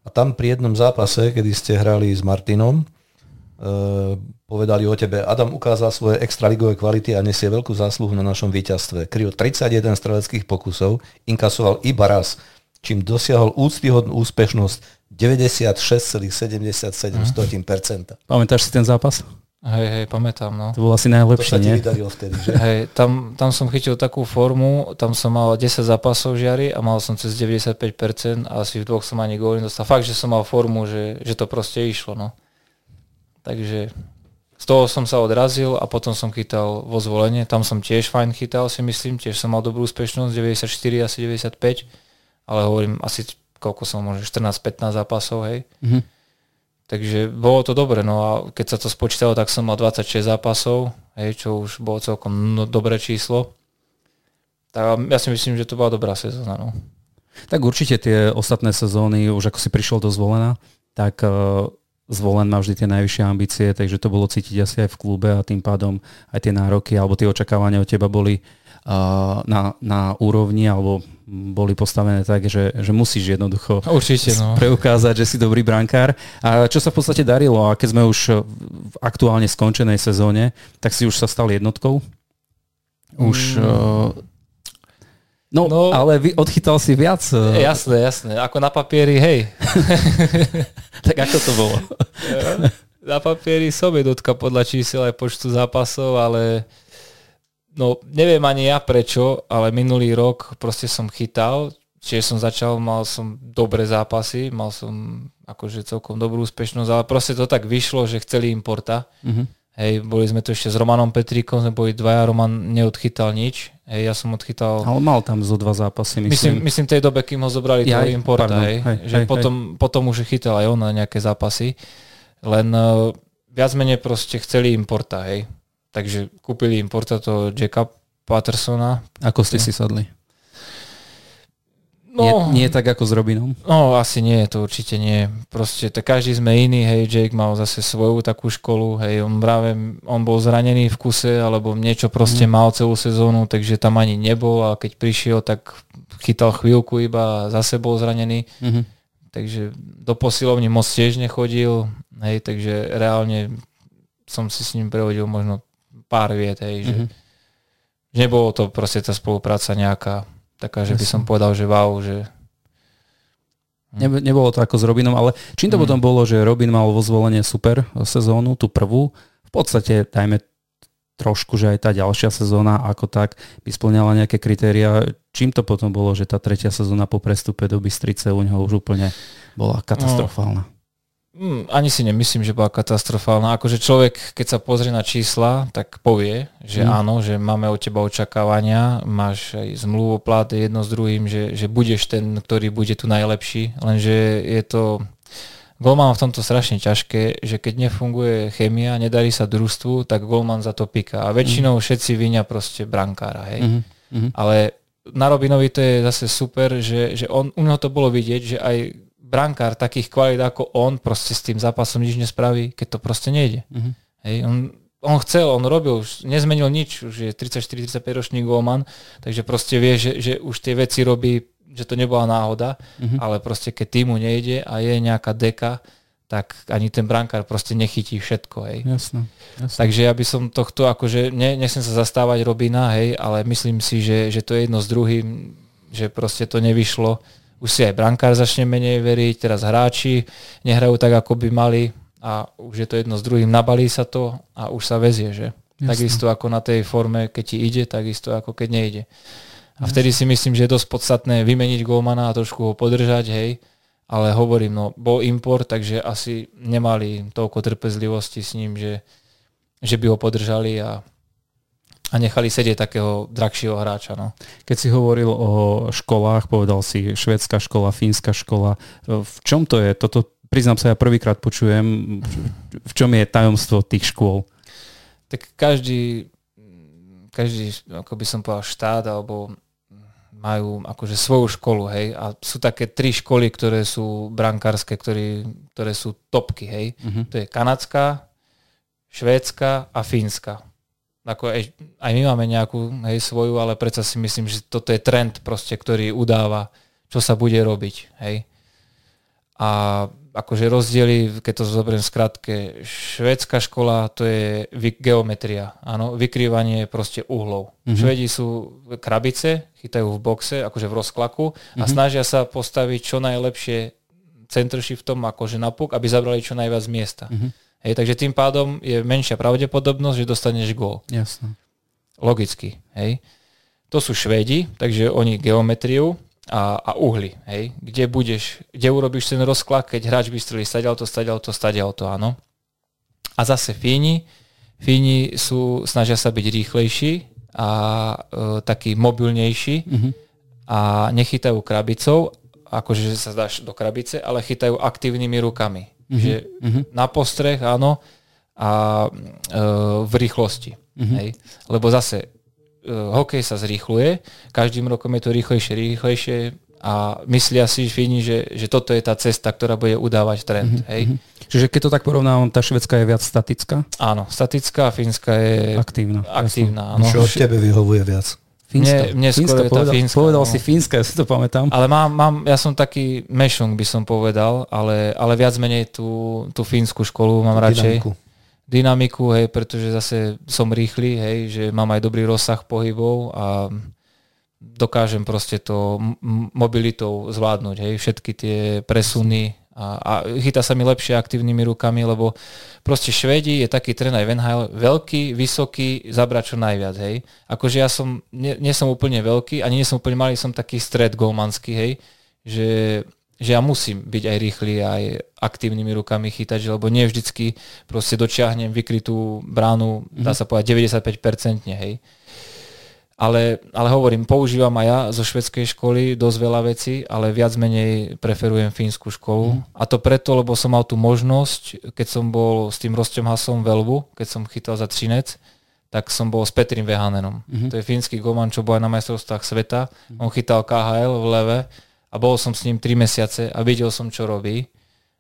A tam pri jednom zápase, kedy ste hrali s Martinom, uh, povedali o tebe, Adam ukázal svoje extraligové kvality a nesie veľkú zásluhu na našom víťazstve. Kryl 31 streleckých pokusov, inkasoval iba raz, čím dosiahol úctyhodnú úspešnosť 96,77%. Mm. Pamätáš si ten zápas? Hej, hej, pamätám, no. To bol asi najlepšie, to nie? vtedy, že? Hej, tam, tam som chytil takú formu, tam som mal 10 zápasov žiary a mal som cez 95% a asi v dvoch som ani gól nedostal. Fakt, že som mal formu, že, že to proste išlo, no. Takže z toho som sa odrazil a potom som chytal vo zvolenie. Tam som tiež fajn chytal, si myslím, tiež som mal dobrú úspešnosť, 94, asi 95, ale hovorím, asi koľko som, možno 14-15 zápasov, hej. Mm-hmm. Takže bolo to dobre, no a keď sa to spočítalo, tak som mal 26 zápasov, hej, čo už bolo celkom no, dobré číslo. Tak ja si myslím, že to bola dobrá sezóna, no. Tak určite tie ostatné sezóny, už ako si prišiel do zvolená, tak uh, zvolen má vždy tie najvyššie ambície, takže to bolo cítiť asi aj v klube a tým pádom aj tie nároky alebo tie očakávania od teba boli uh, na, na úrovni alebo boli postavené tak, že, že musíš jednoducho Určite, no. preukázať, že si dobrý brankár. A čo sa v podstate darilo, a keď sme už v aktuálne skončenej sezóne, tak si už sa stal jednotkou. Už mm. uh, No, no, ale vy odchytal si viac. Eh, jasné, jasné. Ako na papieri, hej. *laughs* tak ako to bolo? *laughs* na papieri som jednotka podľa čísel aj počtu zápasov, ale no neviem ani ja prečo, ale minulý rok proste som chytal, čiže som začal, mal som dobré zápasy, mal som akože celkom dobrú úspešnosť, ale proste to tak vyšlo, že chceli importa. Uh-huh. Hej, boli sme tu ešte s Romanom Petríkom, sme boli dvaja, Roman neodchytal nič. Hej, ja som odchytal... Ale mal tam zo dva zápasy, myslím. Myslím, myslím tej dobe, kým ho zobrali ja, toho importa, pardon, hej, hej, že hej, potom, hej. potom už chytal aj on na nejaké zápasy. Len uh, viac menej proste chceli importa, hej. Takže kúpili importa toho Jacka Pattersona. Ako ste si sadli? No, nie, nie tak ako s Robinom? No, asi nie, to určite nie. Proste to každý sme iný, hej, Jake mal zase svoju takú školu, hej, on práve, on bol zranený v kuse, alebo niečo proste mm. mal celú sezónu, takže tam ani nebol a keď prišiel, tak chytal chvíľku iba a zase bol zranený. Mm-hmm. Takže do posilovní moc tiež nechodil, hej, takže reálne som si s ním prehodil možno pár viet, hej, že mm-hmm. nebolo to proste tá spolupráca nejaká taká, že by som povedal, že wow, že... Ne, nebolo to ako s Robinom, ale čím to mm. potom bolo, že Robin mal vo zvolenie super sezónu, tú prvú, v podstate dajme trošku, že aj tá ďalšia sezóna ako tak by splňala nejaké kritéria. Čím to potom bolo, že tá tretia sezóna po prestupe do Bystrice u neho už úplne bola katastrofálna? No, Mm, ani si nemyslím, že bola katastrofálna. Akože človek, keď sa pozrie na čísla, tak povie, že mm. áno, že máme od teba očakávania, máš aj zmluvu plat jedno s druhým, že, že budeš ten, ktorý bude tu najlepší, lenže je to... Golman v tomto strašne ťažké, že keď nefunguje chemia, nedarí sa družstvu, tak golman za to pika. A väčšinou mm. všetci vinia proste brankára, hej. Mm. Ale na Robinovi to je zase super, že, že on, u neho to bolo vidieť, že aj brankár takých kvalít ako on proste s tým zápasom nič nespraví, keď to proste nejde. Mm-hmm. Hej, on, on chcel, on robil, už nezmenil nič, už je 34-35 ročný golman, takže proste vie, že, že už tie veci robí, že to nebola náhoda, mm-hmm. ale proste keď týmu nejde a je nejaká deka, tak ani ten brankár proste nechytí všetko, hej. Jasne, jasne. Takže ja by som tohto, akože, ne, nechcem sa zastávať Robina, hej, ale myslím si, že, že to je jedno s druhým, že proste to nevyšlo už si aj brankár začne menej veriť, teraz hráči nehrajú tak, ako by mali a už je to jedno s druhým, nabalí sa to a už sa vezie, že? Jasne. Takisto ako na tej forme, keď ti ide, takisto ako keď nejde. A vtedy si myslím, že je dosť podstatné vymeniť golmana a trošku ho podržať, hej, ale hovorím, no, bol import, takže asi nemali toľko trpezlivosti s ním, že, že by ho podržali a a nechali sedieť takého drahšieho hráča. No. Keď si hovoril o školách, povedal si švedská škola, fínska škola. V čom to je? Toto priznám sa, ja prvýkrát počujem. V čom je tajomstvo tých škôl? Tak každý, každý, ako by som povedal, štát alebo majú akože svoju školu, hej, a sú také tri školy, ktoré sú brankárske, ktoré, ktoré sú topky, hej. Uh-huh. To je kanadská, švédska a fínska ako aj, aj my máme nejakú hej, svoju, ale predsa si myslím, že toto je trend proste, ktorý udáva, čo sa bude robiť. Hej. A akože rozdiely, keď to zoberiem skratke, švédska škola to je geometria, áno, vykrývanie proste uhlov. Mm-hmm. Švedi sú krabice, chytajú v boxe, akože v rozklaku a mm-hmm. snažia sa postaviť čo najlepšie v tom akože na puk, aby zabrali čo najviac miesta. Mm-hmm. Hej, takže tým pádom je menšia pravdepodobnosť, že dostaneš gól. Jasne. Logicky. Hej. To sú Švédi, takže oni geometriu a, a uhly. Hej. Kde budeš, kde urobíš ten rozklad, keď hráč vystrelí stadiaľ to, stadiaľ to, stadiaľ to, áno. A zase Fíni, Fíni sú, snažia sa byť rýchlejší a e, taký mobilnejší mm-hmm. a nechytajú krabicou, akože sa dáš do krabice, ale chytajú aktívnymi rukami. Mm-hmm. Že mm-hmm. na postreh, áno, a e, v rýchlosti. Mm-hmm. Hej? Lebo zase e, hokej sa zrýchluje, každým rokom je to rýchlejšie, rýchlejšie a myslia si Fíni, že, že toto je tá cesta, ktorá bude udávať trend. Mm-hmm. Hej? Čiže keď to tak porovnávam, tá švedská je viac statická? Áno, statická a fínska je aktívna. aktívna áno. Čo od tebe vyhovuje viac? Fínska. Mne, mne je povedal, Fínska. Povedal no. si Fínska, ja si to pamätám. Ale mám, mám, ja som taký mešung, by som povedal, ale, ale viac menej tú, tú fínsku školu mám radšej. Dynamiku. Dynamiku, hej, pretože zase som rýchly, hej, že mám aj dobrý rozsah pohybov a dokážem proste to mobilitou zvládnuť, hej, všetky tie presuny, a, a chytá sa mi lepšie aktívnymi rukami, lebo proste Švedi je taký tren aj Venhajl, veľký, vysoký, zabrať čo najviac, hej. Akože ja som, nie, nie som úplne veľký, ani nie som úplne malý, som taký stred golmanský, hej, že že ja musím byť aj rýchly, aj aktívnymi rukami chytať, lebo nie vždycky proste dočiahnem vykrytú bránu, dá sa povedať 95% hej. Ale, ale hovorím, používam aj ja zo švedskej školy dosť veľa vecí, ale viac menej preferujem fínsku školu. Mm. A to preto, lebo som mal tú možnosť, keď som bol s tým Rostom Hasom v Elvu, keď som chytal za Třinec, tak som bol s Petrim Vehanenom. Mm-hmm. To je fínsky goman, čo bol aj na majstrovstvách sveta. Mm-hmm. On chytal KHL v leve a bol som s ním 3 mesiace a videl som, čo robí.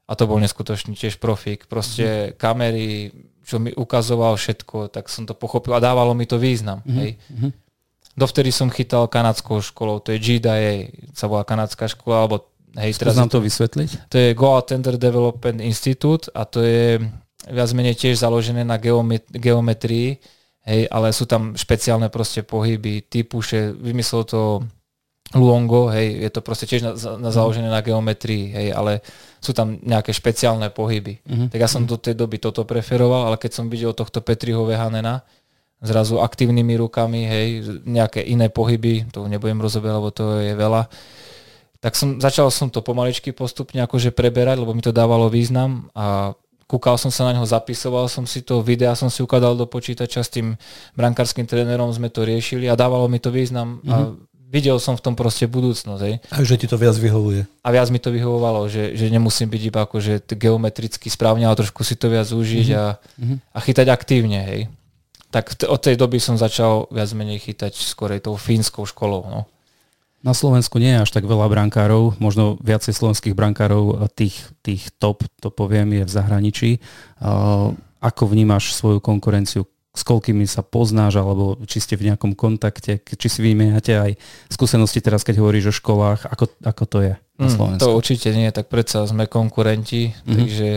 A to bol neskutočný tiež profík. Proste mm-hmm. kamery, čo mi ukazoval všetko, tak som to pochopil a dávalo mi to význam. Mm-hmm. Hej. Mm-hmm. Dovtedy som chytal kanadskou školou, to je GDA, sa volá kanadská škola, alebo hej, teraz nám to vysvetliť? To je Goa Tender Development Institute a to je viac menej tiež založené na geomet- geometrii, hej, ale sú tam špeciálne proste pohyby, typuše, vymyslel to Luongo, hej, je to proste tiež na, na mhm. založené na geometrii, hej, ale sú tam nejaké špeciálne pohyby. Mm-hmm. Tak ja som do tej doby toto preferoval, ale keď som videl tohto Petriho Vehanena, zrazu aktívnymi rukami, hej, nejaké iné pohyby, to nebudem rozoberať, lebo to je veľa. Tak som, začal som to pomaličky postupne akože preberať, lebo mi to dávalo význam a kúkal som sa na neho, zapisoval som si to, videa som si ukladal do počítača, s tým brankárským trénerom sme to riešili a dávalo mi to význam mm-hmm. a mhm. videl som v tom proste budúcnosť. Hej. A že ti to viac vyhovuje. A viac mi to vyhovovalo, že, že nemusím byť iba akože geometricky správne, ale trošku si to viac užiť mm-hmm. a, mhm. a chytať aktívne. Hej tak t- od tej doby som začal viac menej chytať skorej tou fínskou školou. No. Na Slovensku nie je až tak veľa brankárov, možno viacej slovenských brankárov, tých, tých top, to poviem, je v zahraničí. Ako vnímaš svoju konkurenciu? S koľkými sa poznáš, alebo či ste v nejakom kontakte, či si vymieňate aj skúsenosti teraz, keď hovoríš o školách, ako, ako to je na Slovensku? Mm, to určite nie, tak predsa sme konkurenti, mm-hmm. takže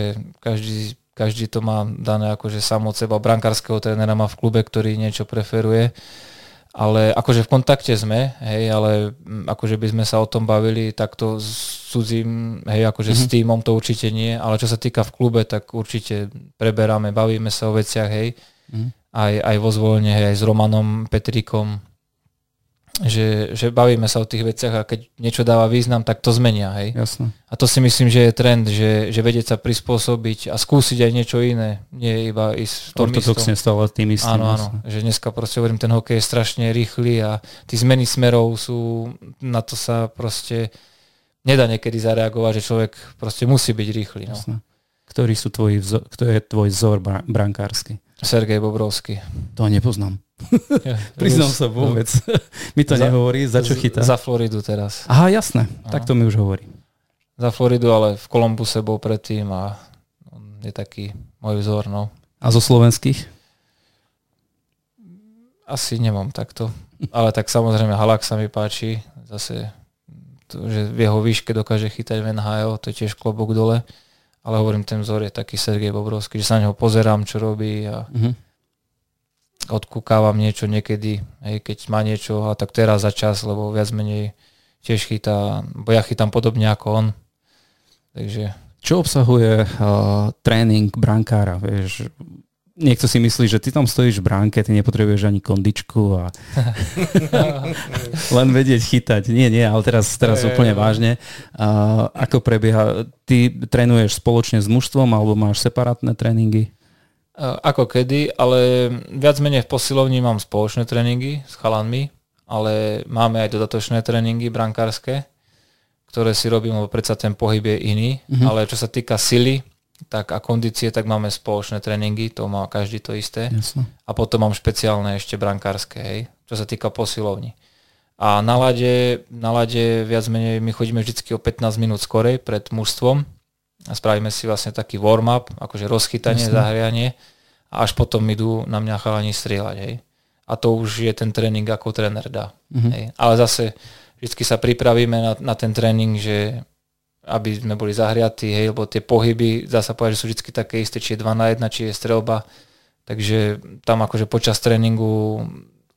každý každý to má dané akože sam od seba. Brankárskeho trénera má v klube, ktorý niečo preferuje. Ale akože v kontakte sme, hej, ale mm, akože by sme sa o tom bavili takto s cudzím, hej, akože mm-hmm. s týmom to určite nie, ale čo sa týka v klube, tak určite preberáme, bavíme sa o veciach, hej, mm-hmm. aj, aj vo zvolenie, hej, aj s Romanom Petrikom, že, že bavíme sa o tých veciach a keď niečo dáva význam, tak to zmenia. Hej? Jasne. A to si myslím, že je trend, že, že vedieť sa prispôsobiť a skúsiť aj niečo iné. Nie iba ísť v tom Ortodoxne stále tým istým. Áno, áno. Že dneska proste hovorím, ten hokej je strašne rýchly a tí zmeny smerov sú, na to sa proste nedá niekedy zareagovať, že človek proste musí byť rýchly. No. Jasne. Ktorý sú tvoji vzor, kto je tvoj vzor brankársky? Sergej Bobrovský. To nepoznám. Ja, *laughs* Priznám sa vôbec. *laughs* mi to za, nehovorí, za čo chytá? Za Floridu teraz. Aha, jasné. Aha. Tak to mi už hovorí. Za Floridu, ale v Kolumbuse bol predtým a on je taký môj vzor. No. A zo slovenských? Asi nemám takto. Ale tak samozrejme Halak sa mi páči. Zase, to, že v jeho výške dokáže chytať v NHL, to je tiež klobok dole. Ale hovorím, ten vzor je taký Sergej Bobrovský, že sa na neho pozerám, čo robí a uh-huh odkúkávam niečo niekedy, hej, keď má niečo, a tak teraz za čas, lebo viac menej tiež chytá, bo ja chytám podobne ako on. Takže... Čo obsahuje uh, tréning brankára? Vieš, niekto si myslí, že ty tam stojíš v bránke, ty nepotrebuješ ani kondičku a *laughs* len vedieť chytať. Nie, nie, ale teraz, teraz úplne vážne. Uh, ako prebieha? Ty trénuješ spoločne s mužstvom alebo máš separátne tréningy? Ako kedy, ale viac menej v posilovni mám spoločné tréningy s chalanmi, ale máme aj dodatočné tréningy brankárske, ktoré si robím, lebo predsa ten pohyb je iný, mm-hmm. ale čo sa týka sily tak a kondície, tak máme spoločné tréningy, to má každý to isté. Jasne. A potom mám špeciálne ešte brankárske, hej, čo sa týka posilovni. A na lade, na lade viac menej my chodíme vždy o 15 minút skorej pred mužstvom, a spravíme si vlastne taký warm-up, akože rozchytanie, Jasne. zahrianie a až potom idú na mňa chalani strieľať. Hej. A to už je ten tréning, ako tréner dá. Mm-hmm. Hej. Ale zase vždy sa pripravíme na, na ten tréning, že aby sme boli zahriatí, hej, lebo tie pohyby, dá sa povedať, že sú vždy také isté, či je 2 na 1, či je strelba. Takže tam akože počas tréningu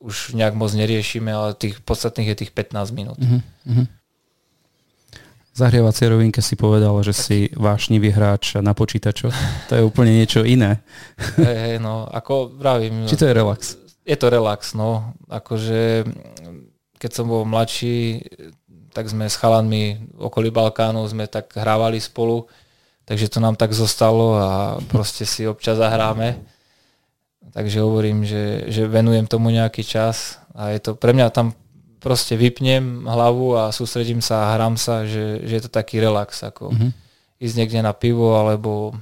už nejak moc neriešime, ale tých podstatných je tých 15 minút. Mm-hmm zahrievacej rovinke si povedal, že si vášnivý hráč na počítačoch. To je úplne niečo iné. Hej, hej, no, ako vravím. Či to je relax? Je to relax, no. Akože, keď som bol mladší, tak sme s chalanmi okolí Balkánu sme tak hrávali spolu, takže to nám tak zostalo a proste si občas zahráme. Takže hovorím, že, že venujem tomu nejaký čas a je to pre mňa tam proste vypnem hlavu a sústredím sa a hrám sa, že, že je to taký relax, ako mm-hmm. ísť niekde na pivo alebo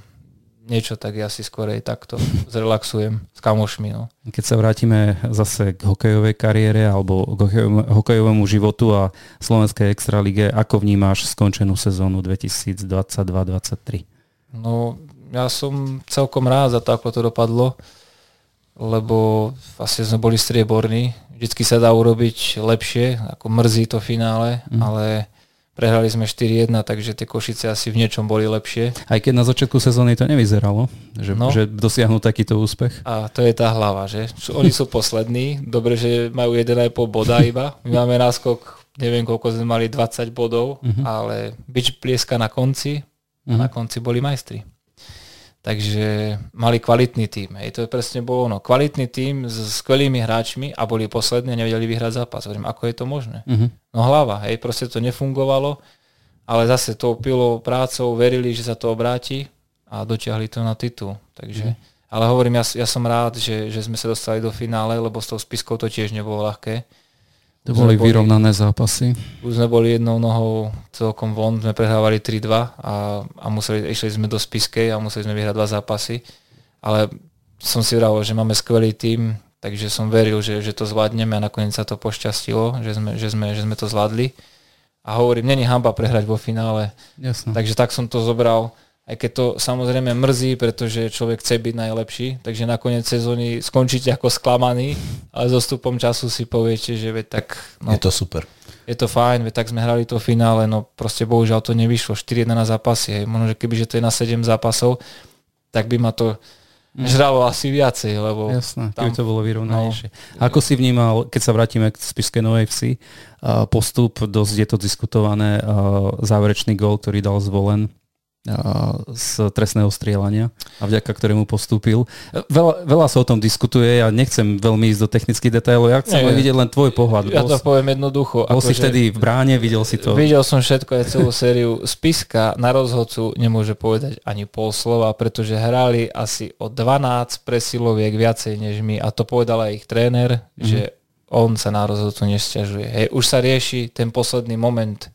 niečo, tak ja si skorej takto *laughs* zrelaxujem s kamošmi. No. Keď sa vrátime zase k hokejovej kariére alebo k hokejovému životu a Slovenskej extralíge, ako vnímáš skončenú sezónu 2022-2023? No, ja som celkom rád za to, ako to dopadlo, lebo vlastne sme boli strieborní. Vždycky sa dá urobiť lepšie, ako mrzí to finále, mm. ale Prehrali sme 4-1, takže tie Košice asi v niečom boli lepšie. Aj keď na začiatku sezóny to nevyzeralo, že, no. že dosiahnu takýto úspech. A to je tá hlava, že oni sú poslední, dobre, že majú 1,5 boda iba. My máme náskok, neviem koľko sme mali, 20 bodov, uh-huh. ale byč plieska na konci uh-huh. a mhm. na konci boli majstri. Takže mali kvalitný tým. Hej. To je presne bolo ono. Kvalitný tým s skvelými hráčmi a boli poslední a nevedeli vyhrať zápas. Hovorím, ako je to možné? Uh-huh. No hlava, hej, proste to nefungovalo, ale zase to pilo prácou, verili, že sa to obráti a dotiahli to na titul. Takže, uh-huh. ale hovorím, ja, ja som rád, že, že sme sa dostali do finále, lebo s tou spiskou to tiež nebolo ľahké. To boli, boli vyrovnané zápasy. Už sme boli jednou nohou celkom von, sme prehrávali 3-2 a, a museli, išli sme do spiskej a museli sme vyhrať dva zápasy. Ale som si vravil, že máme skvelý tým, takže som veril, že, že to zvládneme a nakoniec sa to pošťastilo, že sme, že sme, že sme to zvládli. A hovorím, není hamba prehrať vo finále. Jasne. Takže tak som to zobral aj keď to samozrejme mrzí, pretože človek chce byť najlepší, takže nakoniec sezóny skončíte ako sklamaný, ale so stupom času si poviete, že veď tak... No, je to super. Je to fajn, veď tak sme hrali to finále, no proste bohužiaľ to nevyšlo, 4-1 na zápasy, hej. možno, že keby že to je na 7 zápasov, tak by ma to mm. žralo asi viacej, lebo... Jasné, tam, keby to bolo vyrovnanejšie. No, Ako si vnímal, keď sa vrátime k Spiske Novej Vsi, postup, dosť je to diskutované, záverečný gol, ktorý dal zvolen z trestného strieľania a vďaka ktorému postúpil. Veľa, veľa sa o tom diskutuje, ja nechcem veľmi ísť do technických detailov, ja chcem Nie, vidieť len tvoj pohľad. Ja to poviem jednoducho. Bol si že... vtedy v bráne, videl si to? Videl som všetko, aj celú sériu. Spiska na rozhodcu nemôže povedať ani pol slova, pretože hrali asi o 12 presiloviek viacej než my a to povedal aj ich tréner, mm-hmm. že on sa na rozhodcu nesťažuje. Hej, už sa rieši ten posledný moment,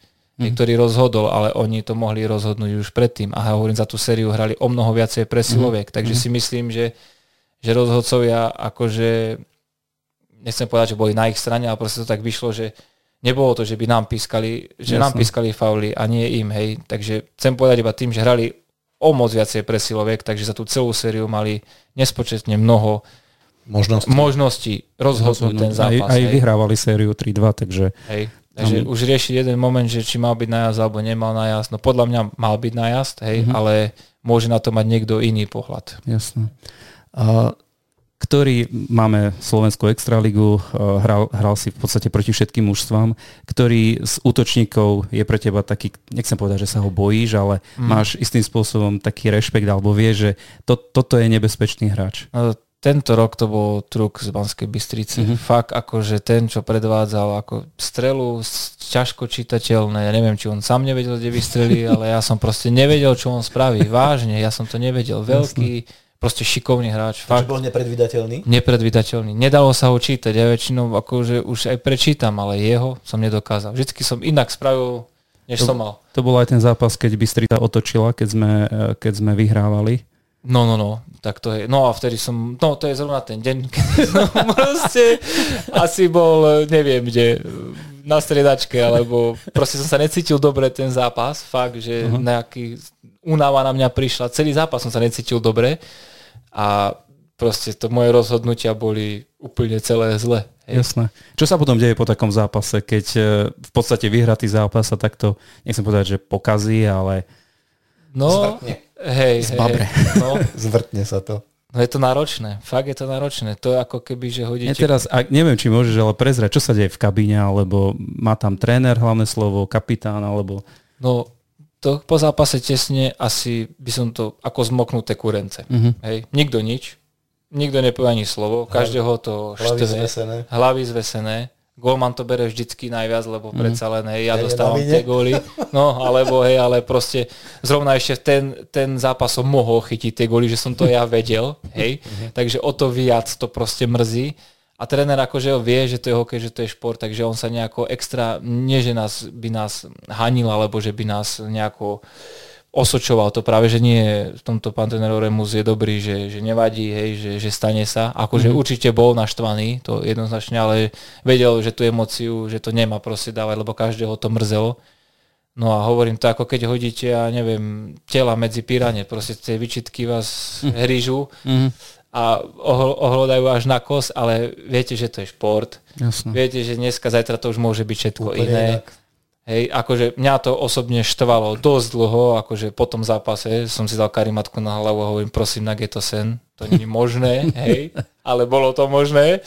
mm. ktorý rozhodol, ale oni to mohli rozhodnúť už predtým. A hovorím, za tú sériu hrali o mnoho viacej presiloviek, mm. takže mm. si myslím, že, že rozhodcovia akože, nechcem povedať, že boli na ich strane, ale proste to tak vyšlo, že nebolo to, že by nám pískali, že Jasne. nám pískali fauly a nie im, hej. Takže chcem povedať iba tým, že hrali o moc viacej presiloviek, takže za tú celú sériu mali nespočetne mnoho možností, možností rozhodnúť ten zápas. Aj, aj vyhrávali sériu 3-2, takže... Hej. Takže um, už riešiť jeden moment, že či mal byť najazd alebo nemal najazd. No podľa mňa mal byť najazd, hej, uh-huh. ale môže na to mať niekto iný pohľad. Jasné. Uh, ktorý máme Slovenskú extraligu, hral, hral si v podstate proti všetkým mužstvám, ktorý z útočníkov je pre teba taký, nechcem povedať, že sa ho bojíš, ale mm. máš istým spôsobom taký rešpekt, alebo vieš, že to, toto je nebezpečný hráč. No, tento rok to bol truk z Banskej Bystrice. Mm-hmm. Fakt akože ten, čo predvádzal ako strelu, ťažko čitateľné. Ja neviem, či on sám nevedel, kde vystrelí, *laughs* ale ja som proste nevedel, čo on spraví. Vážne, ja som to nevedel. Veľký, proste šikovný hráč. Fakt. bol nepredvydateľný? Nepredvydateľný. Nedalo sa ho čítať. Ja väčšinou akože už aj prečítam, ale jeho som nedokázal. Vždycky som inak spravil, než to, som mal. To bol aj ten zápas, keď Bystrita otočila, keď sme, eh, keď sme vyhrávali No, no, no, tak to je, no a vtedy som, no to je zrovna ten deň, *laughs* keď som proste asi bol, neviem kde, na stredačke, alebo proste som sa necítil dobre ten zápas, fakt, že uh-huh. nejaký únava na mňa prišla, celý zápas som sa necítil dobre a proste to moje rozhodnutia boli úplne celé zle. Hej. Jasné. Čo sa potom deje po takom zápase, keď e, v podstate vyhratý zápas sa takto, nechcem povedať, že pokazí, ale... No, Zvrtne Hej, z babre. Hej, no. *laughs* Zvrtne sa to. No je to náročné, fakt je to náročné. To je ako keby, že hodíte... Ja teraz, ak, neviem, či môžeš ale prezrať, čo sa deje v kabíne, alebo má tam tréner hlavné slovo, kapitán, alebo... No, to po zápase tesne asi by som to ako zmoknuté kurence. Uh-huh. Hej, nikto nič, nikto nepovie ani slovo, každého to hlavy štve, zvesené. hlavy zvesené Golman to bere vždycky najviac, lebo mm. predsa len, hej, ja dostávam tie góly. No, alebo hej, ale proste zrovna ešte ten, ten zápas som mohol chytiť tie góly, že som to ja vedel, hej. Takže o to viac to proste mrzí. A tréner akože vie, že to je hokej, že to je šport, takže on sa nejako extra, nie že nás, by nás hanil, alebo že by nás nejako osočoval to práve, že nie v tomto pán tréner je dobrý, že, že nevadí, hej, že, že stane sa. Akože mm-hmm. určite bol naštvaný, to jednoznačne, ale vedel, že tú emociu, že to nemá proste dávať, lebo každého to mrzelo. No a hovorím to ako keď hodíte, ja neviem, tela medzi pirane, proste tie vyčitky vás hrížu a ohlo- ohľadajú až na kos, ale viete, že to je šport. Jasné. Viete, že dneska, zajtra to už môže byť všetko Úplne iné. inak. Hej, akože mňa to osobne štvalo dosť dlho, akože po tom zápase som si dal karimatku na hlavu a hovorím, prosím, na to sen, to nie je možné, hej, ale bolo to možné.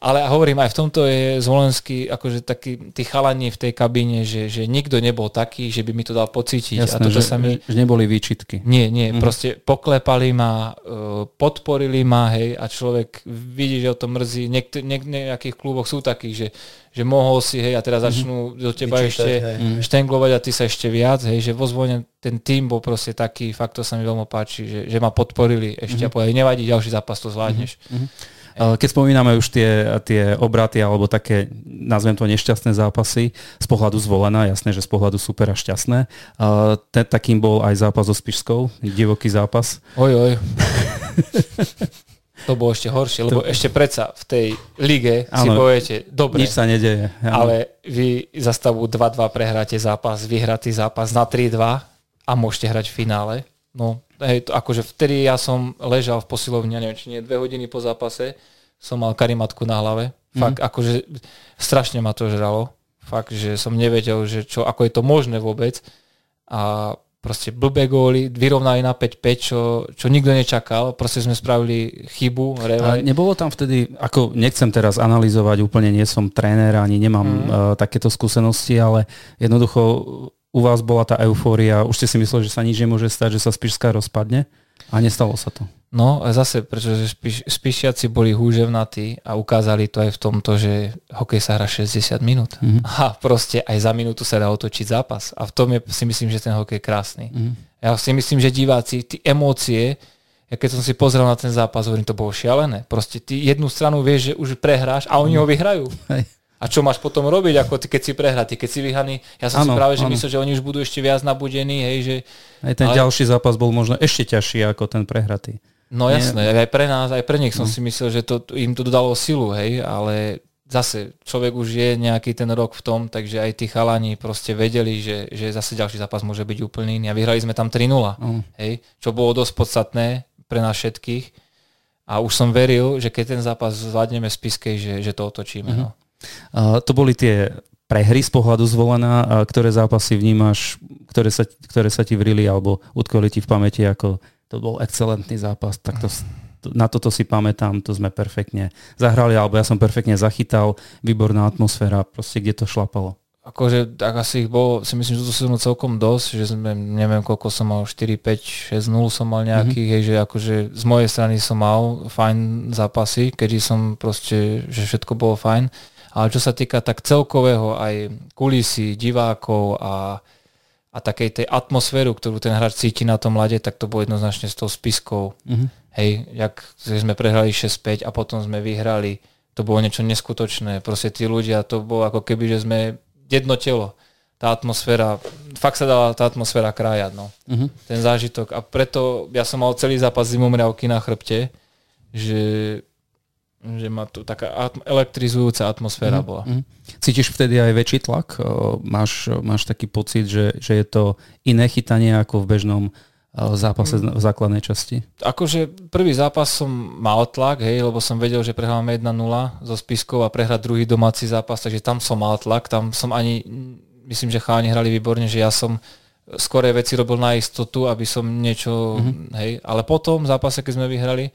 Ale hovorím, aj v tomto je Zvolenský, akože taký, tí chalani v tej kabíne, že, že nikto nebol taký, že by mi to dal pocítiť. Jasné, a toto že, sa mi... že neboli výčitky. Nie, nie, mm-hmm. proste poklepali ma, e, podporili ma, hej, a človek vidí, že o to mrzí. Niekto, niek, nejakých kluboch sú takí, že, že mohol si, hej, a teraz začnú do teba Vyčítať, ešte hej. štenglovať a ty sa ešte viac, hej, že vo zvone ten tým bol proste taký, fakt to sa mi veľmi páči, že, že ma podporili ešte a povedali, nevadí, ďalší zápas to zvládneš. Ale Keď spomíname už tie, tie obraty alebo také, nazvem to nešťastné zápasy, z pohľadu zvolená, jasné, že z pohľadu super a šťastné. Uh, ten, takým bol aj zápas so Spišskou, divoký zápas. Oj, oj. *laughs* to bolo ešte horšie, lebo ešte predsa v tej lige si Áno. poviete, dobre, Nič sa nedeje. Áno. ale vy za stavu 2-2 prehráte zápas, vyhratý zápas na 3-2 a môžete hrať v finále. No, hej, to, akože vtedy ja som ležal v posilovni, neviem, či nie, dve hodiny po zápase, som mal karimatku na hlave. Fakt, akože strašne ma to žralo. Fakt, že som nevedel, že čo, ako je to možné vôbec. A proste blbé góly, vyrovnali na 5-5, čo, čo nikto nečakal. Proste sme spravili chybu. A Revaj. nebolo tam vtedy, ako nechcem teraz analyzovať, úplne nie som tréner, ani nemám mm. uh, takéto skúsenosti, ale jednoducho u vás bola tá eufória, už ste si mysleli, že sa nič nemôže stať, že sa Spišská rozpadne a nestalo sa to. No a zase, pretože spíš, Spišiaci boli húževnatí a ukázali to aj v tomto, že hokej sa hrá 60 minút. Mm-hmm. A proste aj za minútu sa dá otočiť zápas. A v tom je, si myslím, že ten hokej je krásny. Mm-hmm. Ja si myslím, že diváci, tí emócie, ja keď som si pozrel na ten zápas, hovorím, to bolo šialené. Proste ty jednu stranu vieš, že už prehráš a oni ho vyhrajú. Hej. A čo máš potom robiť, ako ty, keď si prehratý, keď si vyhraný? Ja som Áno, si práve že myslel, že oni už budú ešte viac nabudení, hej, že Aj ten Ale- ďalší zápas bol možno ešte ťažší ako ten prehratý. No Nie. jasné, aj pre nás, aj pre nich som si myslel, že to, im to dodalo silu, hej, ale zase človek už je nejaký ten rok v tom, takže aj tí chalani proste vedeli, že, že zase ďalší zápas môže byť úplný iný a vyhrali sme tam 3-0, Mm. hej, čo bolo dosť podstatné pre nás všetkých a už som veril, že keď ten zápas zvládneme z Piskej, že, že to otočíme. No. Uh, to boli tie prehry z pohľadu zvolená, ktoré zápasy vnímaš, ktoré sa, ktoré sa ti vrili alebo utkoli ti v pamäti ako to bol excelentný zápas, tak to, na toto si pamätám, to sme perfektne zahrali, alebo ja som perfektne zachytal, výborná atmosféra, proste kde to šlapalo. Akože tak asi ich bolo, si myslím, že to sezónu celkom dosť, že sme, neviem koľko som mal, 4, 5, 6, 0 som mal nejakých, mm-hmm. hej, že akože z mojej strany som mal fajn zápasy, keďže som proste, že všetko bolo fajn. Ale čo sa týka tak celkového aj kulisy, divákov a, a takej tej atmosféru, ktorú ten hráč cíti na tom lade, tak to bolo jednoznačne s tou spiskou. Mhm. Hej, jak sme prehrali 6-5 a potom sme vyhrali, to bolo niečo neskutočné. Proste tí ľudia, to bolo ako keby, že sme jedno telo. Tá atmosféra, fakt sa dala tá atmosféra krájať, no. Mhm. Ten zážitok. A preto ja som mal celý zápas zimomriavky na chrbte, že, že ma tu taká atm- elektrizujúca atmosféra bola. Mhm. Cítiš vtedy aj väčší tlak? Máš, máš taký pocit, že, že je to iné chytanie ako v bežnom zápase v základnej časti? Akože prvý zápas som mal tlak, hej, lebo som vedel, že prehráme 1-0 zo Spiskov a prehrať druhý domáci zápas, takže tam som mal tlak, tam som ani, myslím, že cháni hrali výborne, že ja som skore veci robil na istotu, aby som niečo, mm-hmm. hej, ale potom v zápase, keď sme vyhrali,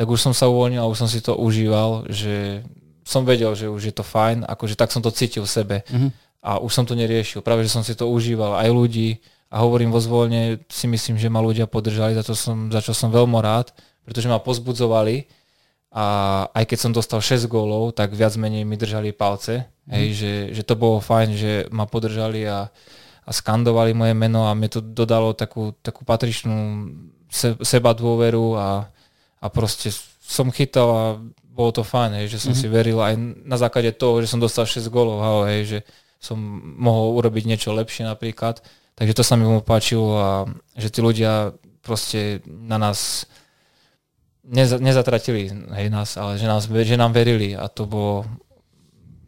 tak už som sa uvoľnil a už som si to užíval, že som vedel, že už je to fajn, akože tak som to cítil v sebe. Mhm. a už som to neriešil, práve že som si to užíval, aj ľudí. A hovorím vo zvoľne, si myslím, že ma ľudia podržali, za, to som, za čo som veľmi rád, pretože ma pozbudzovali. A aj keď som dostal 6 gólov, tak viac menej mi držali palce, mm. hej, že, že to bolo fajn, že ma podržali a, a skandovali moje meno a mi to dodalo takú, takú patričnú se, seba dôveru a, a proste som chytal a bolo to fajn, hej, že som mm-hmm. si veril aj na základe toho, že som dostal 6 golov, hej, že som mohol urobiť niečo lepšie napríklad. Takže to sa mi veľmi páčilo a že tí ľudia proste na nás neza, nezatratili hej, nás, ale že, nás, že nám verili a to bolo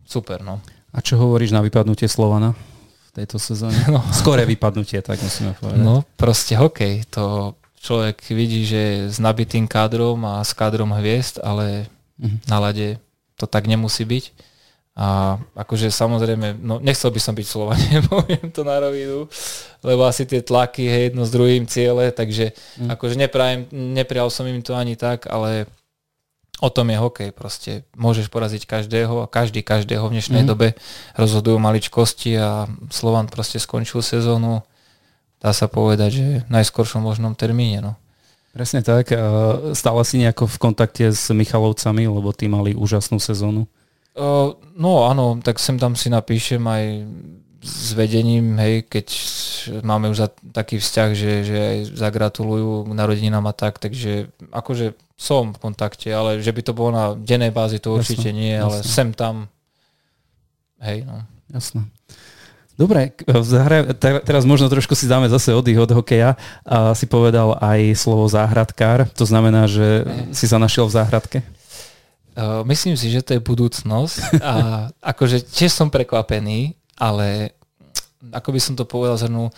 super. No. A čo hovoríš na vypadnutie Slovana v tejto sezóne? *laughs* No. Skore vypadnutie, tak musíme povedať. No proste hokej, to človek vidí, že s nabitým kádrom a s kádrom hviezd, ale mm-hmm. na lade to tak nemusí byť. A akože samozrejme, no nechcel by som byť Slovane, *laughs* poviem to na rovinu, lebo asi tie tlaky, hej, jedno s druhým ciele, takže mm. akože neprajem, neprijal som im to ani tak, ale o tom je hokej proste. Môžeš poraziť každého a každý každého v dnešnej mm. dobe rozhodujú maličkosti a Slovan proste skončil sezónu, dá sa povedať, že v najskoršom možnom termíne. No. Presne tak. Stále si nejako v kontakte s Michalovcami, lebo tí mali úžasnú sezónu. Uh, no áno, tak sem tam si napíšem aj s vedením, hej, keď máme už za, taký vzťah, že, že aj zagratulujú narodeninám a tak, takže akože som v kontakte, ale že by to bolo na dennej bázi, to určite jasne, nie, jasne. ale sem tam, hej, no. Jasné. Dobre, teraz možno trošku si dáme zase oddych od hokeja. A si povedal aj slovo záhradkár, to znamená, že si sa našiel v záhradke? Uh, myslím si, že to je budúcnosť a *laughs* akože tiež som prekvapený, ale ako by som to povedal zhrnul,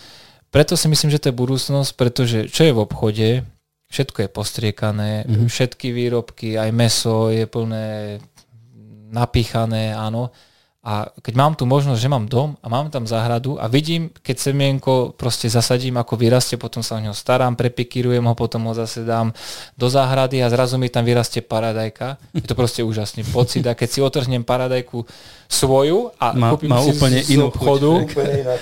preto si myslím, že to je budúcnosť, pretože čo je v obchode, všetko je postriekané, mm-hmm. všetky výrobky, aj meso je plné napíchané, áno a keď mám tu možnosť, že mám dom a mám tam záhradu a vidím, keď semienko proste zasadím, ako vyrastie, potom sa o neho starám, prepikírujem ho, potom ho zase dám do záhrady a zrazu mi tam vyrastie paradajka. Je to proste úžasný pocit. A keď si otrhnem paradajku svoju a má, kúpim má si úplne z, inú obchodu,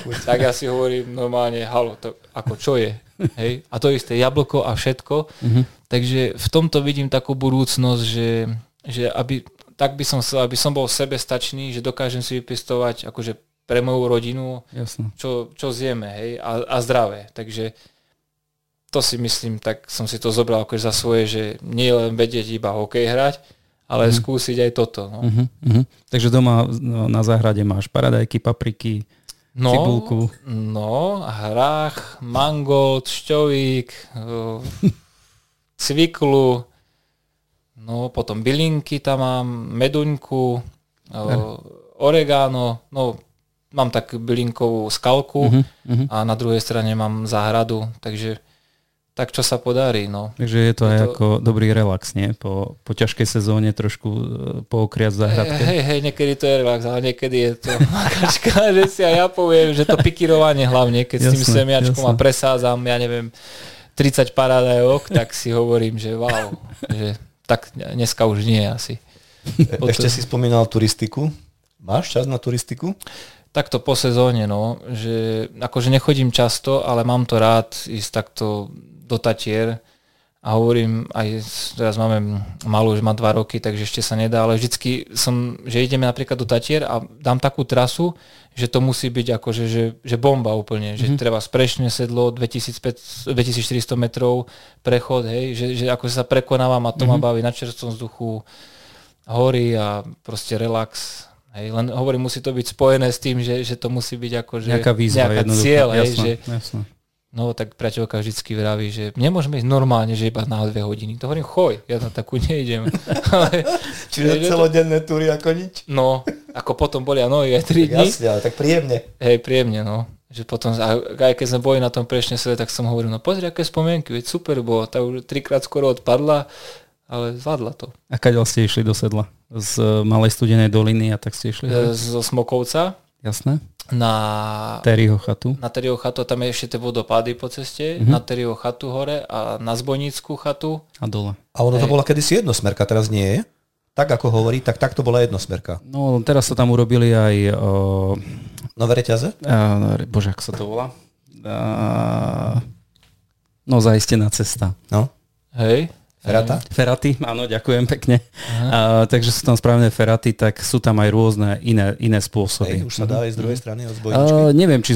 chuť. tak ja si hovorím normálne, halo, to, ako čo je? Hej? A to isté, jablko a všetko. Mm-hmm. Takže v tomto vidím takú budúcnosť, že, že aby tak by som chcel, aby som bol sebestačný, že dokážem si vypestovať akože pre moju rodinu, Čo, čo zjeme, hej, a, a zdravé. Takže to si myslím, tak som si to zobral akože za svoje, že nie len vedieť iba hokej hrať, ale mm. skúsiť aj toto. No. Uh-huh, uh-huh. Takže doma no, na záhrade máš paradajky, papriky, no, cibulku. No, hrách, mangold, šťovík, *laughs* cviklu, No, potom bylinky tam mám, meduňku, uh, oregano, no mám tak bylinkovú skalku uh-huh, uh-huh. a na druhej strane mám záhradu, takže tak čo sa podarí. No. Takže je to je aj to... ako dobrý relax, nie? Po, po ťažkej sezóne trošku e, pookriať záhradke. Hej, hej, niekedy to je relax, ale niekedy je to makačka, *laughs* že si aj ja poviem, že to pikirovanie hlavne, keď jasne, s tým semiačkom jasne. a presádzam, ja neviem, 30 parádajok, tak si hovorím, že wow, že tak dneska už nie asi. E, ešte si spomínal turistiku. Máš čas na turistiku? Takto po sezóne, no, že akože nechodím často, ale mám to rád ísť takto do Tatier a hovorím, aj teraz máme malú, že má dva roky, takže ešte sa nedá, ale vždycky som, že ideme napríklad do Tatier a dám takú trasu, že to musí byť akože, že, že bomba úplne, že mm-hmm. treba sprešné sedlo, 2500, 2400 metrov prechod, hej, že, že akože sa prekonávam a to mm-hmm. ma mhm. baví na čerstvom vzduchu, hory a proste relax, Hej, len hovorím, musí to byť spojené s tým, že, že to musí byť ako, že nejaká výzva, nejaká cieľ, hej, jasno, že, jasno. No tak priateľka vždycky vraví, že nemôžeme ísť normálne, že iba na dve hodiny. To hovorím, choj, ja na takú nejdem. *laughs* Čiže celodenné túry ako nič? No, ako potom boli nohy aj 3 dní. Jasne, ale tak príjemne. Hej, príjemne, no. Že potom, aj keď sme boli na tom prešne sebe, tak som hovoril, no pozri, aké spomienky, veď super bolo, tá už trikrát skoro odpadla, ale zvládla to. A kadeľ ste išli do sedla? Z Malej studenej doliny a tak ste išli? E, zo Smokovca. Jasné na Terryho chatu. Na Terryho chatu, tam je ešte tie vodopády po ceste, mm-hmm. na Terryho chatu hore a na Zbojnickú chatu. A dole. A ono to bola kedysi jednosmerka, teraz nie je? Tak ako hovorí, tak takto bola jednosmerka. No teraz sa tam urobili aj... O... Nové reťaze? A, bože, ako sa to volá? A... No zaistená cesta. No. Hej. Ferata? Feraty, áno, ďakujem pekne. A, takže sú tam spravené feraty, tak sú tam aj rôzne iné, iné spôsoby. Hej, už sa dá aj z druhej Mhm. strany od zbojničky. Uh, neviem, či,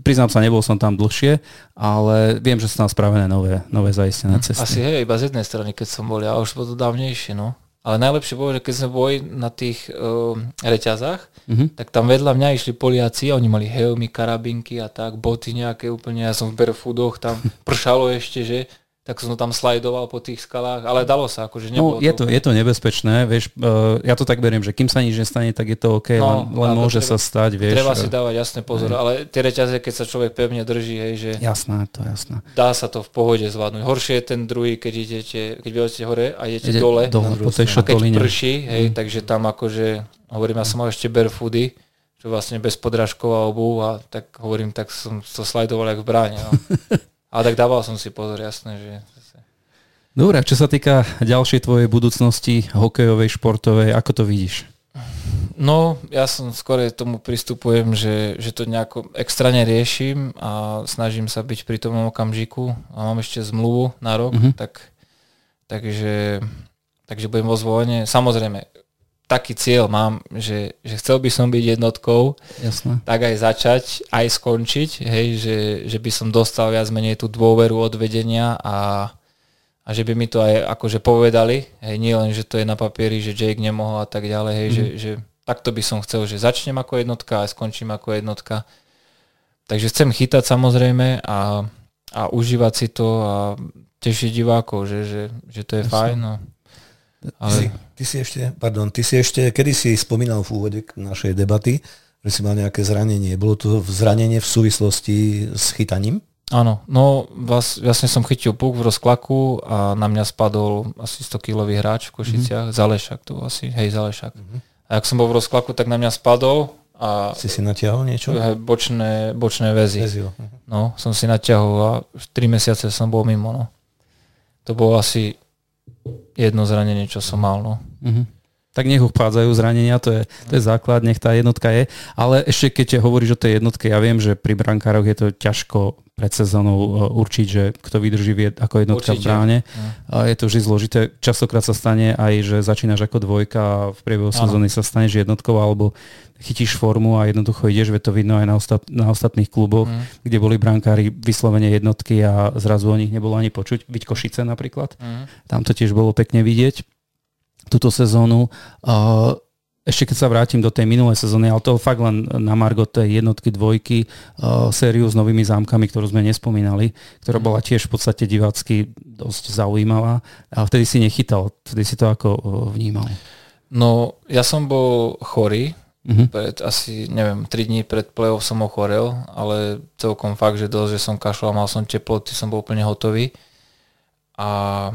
priznám sa, nebol som tam dlhšie, ale viem, že sú tam spravené nové, nové zaistené cesty. Asi hej, iba z jednej strany, keď som bol, ja už bolo to dávnejšie, no. Ale najlepšie bolo, že keď sme boli na tých uh, reťazách, Mhm. tak tam vedľa mňa išli Poliaci a oni mali helmy, karabinky a tak, boty nejaké úplne, ja som v barefoodoch, tam pršalo ešte, že tak som to tam slajdoval po tých skalách, ale dalo sa, akože No, nebolo je to, je to nebezpečné, vieš, uh, ja to tak beriem, že kým sa nič nestane, tak je to OK, No, len, len môže treba- sa stať, vieš. Treba si eh, dávať jasné pozor, ale tie reťaze, keď sa človek pevne drží, hej, že Jasné, to jasné. dá sa to v pohode zvládnuť. Horšie je ten druhý, keď idete, keď idete hore a idete Ide dole, dole po tej a keď prší, hej, takže tam akože, hovorím, ja som mal ešte barefoody, čo vlastne bez podrážkov a obu a tak hovorím, tak som to slajdoval jak v bráne. No. *laughs* Ale tak dával som si pozor, jasné, že Dobre, a čo sa týka ďalšej tvojej budúcnosti, hokejovej, športovej, ako to vidíš? No, ja som skôr tomu pristupujem, že, že to nejako extra neriešim a snažím sa byť pri tom okamžiku a mám ešte zmluvu na rok, Mhm. tak, takže, takže budem vo zvolenie. Samozrejme, taký cieľ mám, že, že chcel by som byť jednotkou, Jasné. tak aj začať, aj skončiť, hej, že, že by som dostal viac menej tú dôveru od vedenia a, a že by mi to aj akože povedali, hej, nie len, že to je na papieri, že Jake nemohol a tak ďalej, hej, mm. že, že takto by som chcel, že začnem ako jednotka a skončím ako jednotka. Takže chcem chytať samozrejme a, a užívať si to a tešiť divákov, že, že, že to je Jasne. fajn. No. Ty, Ale si, ty si ešte, pardon, ty si ešte, kedy si spomínal v úvode našej debaty, že si mal nejaké zranenie. Bolo to zranenie v súvislosti s chytaním? Áno, no vás, vlastne som chytil puk v rozklaku a na mňa spadol asi 100 kilový hráč v Košiciach, mm-hmm. Zalešak to bol asi, hej Zalešak. Mm-hmm. A ak som bol v rozklaku, tak na mňa spadol a Si si natiahol niečo? bočné, bočné väzy. Vezil. No, som si natiahol a 3 mesiace som bol mimo, no. To bolo asi jedno zranenie, čo som mal, no. Mhm. Tak nech obchádzajú zranenia, to je, to je základ, nech tá jednotka je. Ale ešte keď hovoríš o tej jednotke, ja viem, že pri brankároch je to ťažko pred sezónou e, určiť, že kto vydrží ako jednotka v Určite. bráne. Mm. A je to vždy zložité. Častokrát sa stane aj, že začínaš ako dvojka a v priebehu sezóny sa staneš jednotkou alebo chytíš formu a jednoducho ideš, veď to vidno aj na, ostat- na ostatných kluboch, Mm. kde boli brankári vyslovene jednotky a zrazu o nich nebolo ani počuť. Viď Košice napríklad. Mm. Tam to tiež bolo pekne vidieť túto sezónu. Ešte keď sa vrátim do tej minulej sezóny, ale to fakt len na Margo tej jednotky, dvojky, sériu s novými zámkami, ktorú sme nespomínali, ktorá bola tiež v podstate divácky dosť zaujímavá. A vtedy si nechytal, vtedy si to ako uh, vnímal. No, ja som bol chorý, Mhm. pred asi, neviem, 3 dní pred play-off som ochorel, ale celkom fakt, že dosť, že som kašľal, mal som teploty, som bol úplne hotový. A,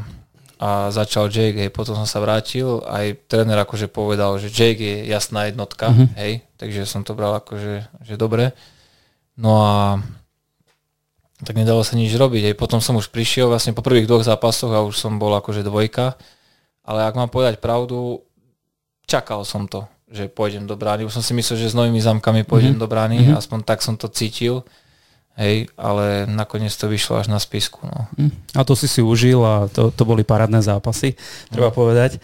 a začal Jake, hej, potom som sa vrátil, aj tréner akože povedal, že Jake je jasná jednotka, Mhm. hej, takže som to bral akože, že dobre. No a tak nedalo sa nič robiť, hej. potom som už prišiel vlastne po prvých dvoch zápasoch a už som bol akože dvojka, ale ak mám povedať pravdu, čakal som to, že pôjdem do brány. Už som si myslel, že s novými zámkami pôjdem Mhm. do brány, Mhm. aspoň tak som to cítil. Hej, ale nakoniec to vyšlo až na spisku. No. Hm. A to si si užil a to, to boli parádne zápasy, treba povedať.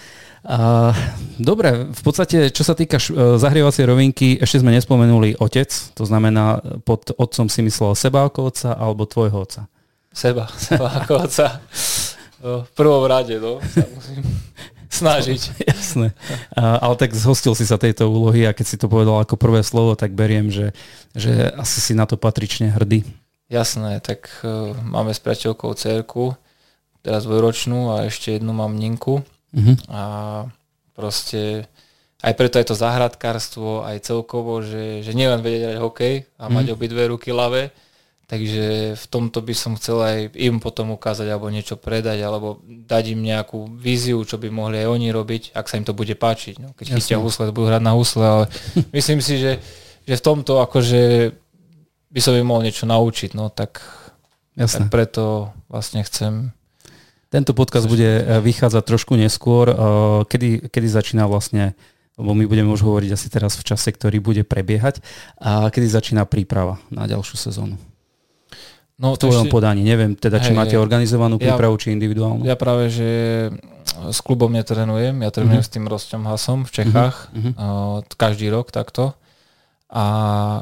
A, dobre, v podstate, čo sa týka š- e, zahrievacej rovinky, ešte sme nespomenuli otec, to znamená, pod otcom si myslel seba ako otca alebo tvojho otca. Seba, seba ako otca. No, *laughs* v prvom rade, no, snažiť. *laughs* Jasné. A, ale tak zhostil si sa tejto úlohy a keď si to povedal ako prvé slovo, tak beriem, že, že asi si na to patrične hrdý. Jasné, tak uh, máme s priateľkou cerku, teraz dvojročnú a ešte jednu mám Ninku. Mhm. A proste aj preto je to zahradkárstvo, aj celkovo, že, že nielen vedieť hrať hokej a mať Mhm. obidve ruky ľavé, takže v tomto by som chcel aj im potom ukázať alebo niečo predať, alebo dať im nejakú víziu, čo by mohli aj oni robiť, ak sa im to bude páčiť. No, keď Jasné. chytia husle, budú hrať na husle, ale *laughs* myslím si, že, že v tomto akože by som im mohol niečo naučiť, no tak, Jasné. tak preto vlastne chcem Tento podcast bude eh, vychádzať trošku neskôr. Eh, Kedy, kedy začína vlastne, lebo my budeme už hovoriť asi teraz v čase, ktorý bude prebiehať, a kedy začína príprava na ďalšiu sezónu? No, v tvojom ešte... podaní. Neviem teda, či hej, máte organizovanú prípravu, ja, či individuálnu. Ja práve, že s klubom netrenujem. Ja trénujem uh-huh. s tým Rostom Hasom v Čechách. Uh-huh. Uh, každý rok takto. A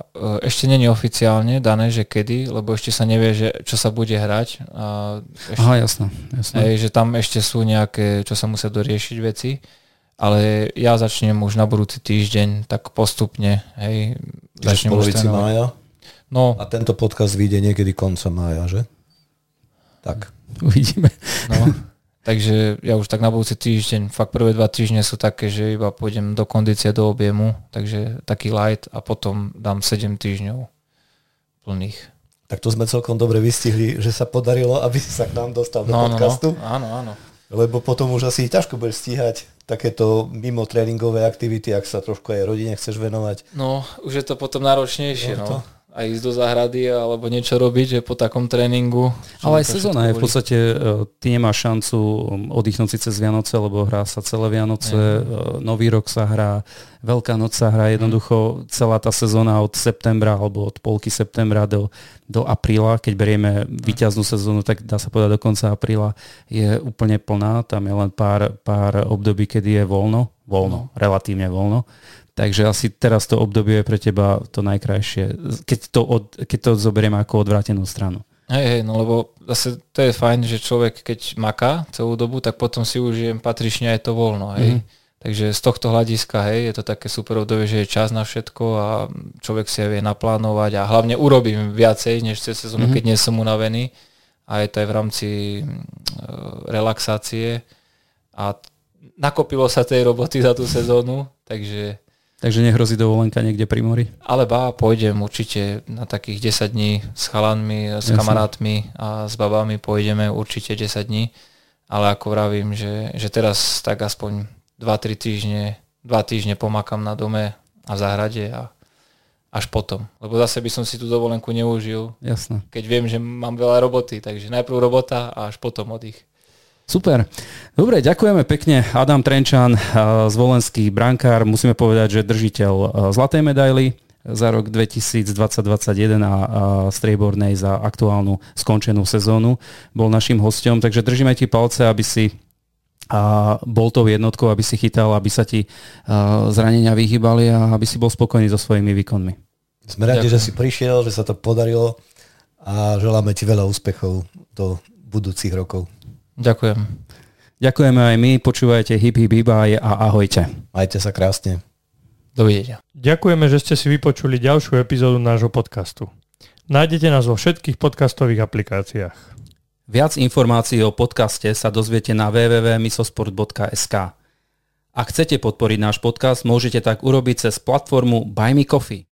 uh, ešte není oficiálne dané, že kedy, lebo ešte sa nevie, že čo sa bude hrať. A ešte, Aha, jasné. jasné. Hej, že tam ešte sú nejaké, čo sa musia doriešiť veci. Ale ja začnem už na budúci týždeň tak postupne. Hej, začnem v polovici mája? No. A tento podcast vyjde niekedy konca mája, že? Tak. Uvidíme. No. *laughs* Takže ja už tak na budúci týždeň, fakt prvé dva týždne sú také, že iba pôjdem do kondície, do objemu, takže taký light a potom dám 7 týždňov plných. Tak to sme celkom dobre vystihli, že sa podarilo, aby si sa k nám dostal do no, podcastu. No, no. Áno, áno. Lebo potom už asi ťažko budeš stíhať takéto mimo tréningové aktivity, ak sa trošku aj rodine chceš venovať. No, už je to potom náročnejšie. No, no. To aj ísť do záhrady alebo niečo robiť, že po takom tréningu. Ale aj sezóna je v podstate, e, ty nemáš šancu um, oddychnúť si cez Vianoce, lebo hrá sa celé Vianoce, Nie. Nový rok sa hrá, Veľká noc sa hrá, jednoducho celá tá sezóna od septembra alebo od polky septembra do, do apríla, keď berieme výťaznú sezónu, tak dá sa povedať do konca apríla, je úplne plná, tam je len pár, pár období, kedy je voľno, voľno, no. relatívne voľno Takže asi teraz to obdobie je pre teba to najkrajšie, keď to, od, keď to zoberiem ako odvrátenú stranu. Hej, hej, no lebo zase to je fajn, že človek keď maká celú dobu, tak potom si užijem patrične aj to voľno, hej. Mm-hmm. Takže z tohto hľadiska, hej, je to také super obdobie, že je čas na všetko a človek si vie naplánovať a hlavne urobím viacej, než cez sezónu, mm-hmm. keď nie som unavený. A je to aj v rámci e, relaxácie a nakopilo sa tej roboty za tú sezónu, takže Takže nehrozí dovolenka niekde pri mori? Ale bá, pôjdem určite na takých 10 dní s chalanmi, s Jasne. kamarátmi a s babami pôjdeme určite 10 dní. Ale ako vravím, že, že teraz tak aspoň 2-3 týždne, 2 týždne pomakam na dome a v záhrade a až potom. Lebo zase by som si tú dovolenku neužil, Jasne. keď viem, že mám veľa roboty. Takže najprv robota a až potom oddych. Super. Dobre, ďakujeme pekne. Adam Trenčan, eh, zvolenský brankár, musíme povedať, že držiteľ eh, zlatej medaily za rok 2020-2021 a striebornej za aktuálnu skončenú sezónu. Bol našim hostom, takže držíme ti palce, aby si a bol tou jednotkou, aby si chytal, aby sa ti zranenia vyhýbali a aby si bol spokojný so svojimi výkonmi. Sme radi, že si prišiel, že sa to podarilo a želáme ti veľa úspechov do budúcich rokov. Ďakujem. Ďakujeme aj my, počúvajte Hip Hip Hibaj a ahojte. Majte sa krásne. Dovidenia. Ďakujeme, že ste si vypočuli ďalšiu epizódu nášho podcastu. Nájdete nás vo všetkých podcastových aplikáciách. Viac informácií o podcaste sa dozviete na www.misosport.sk. Ak chcete podporiť náš podcast, môžete tak urobiť cez platformu Buy Me Coffee.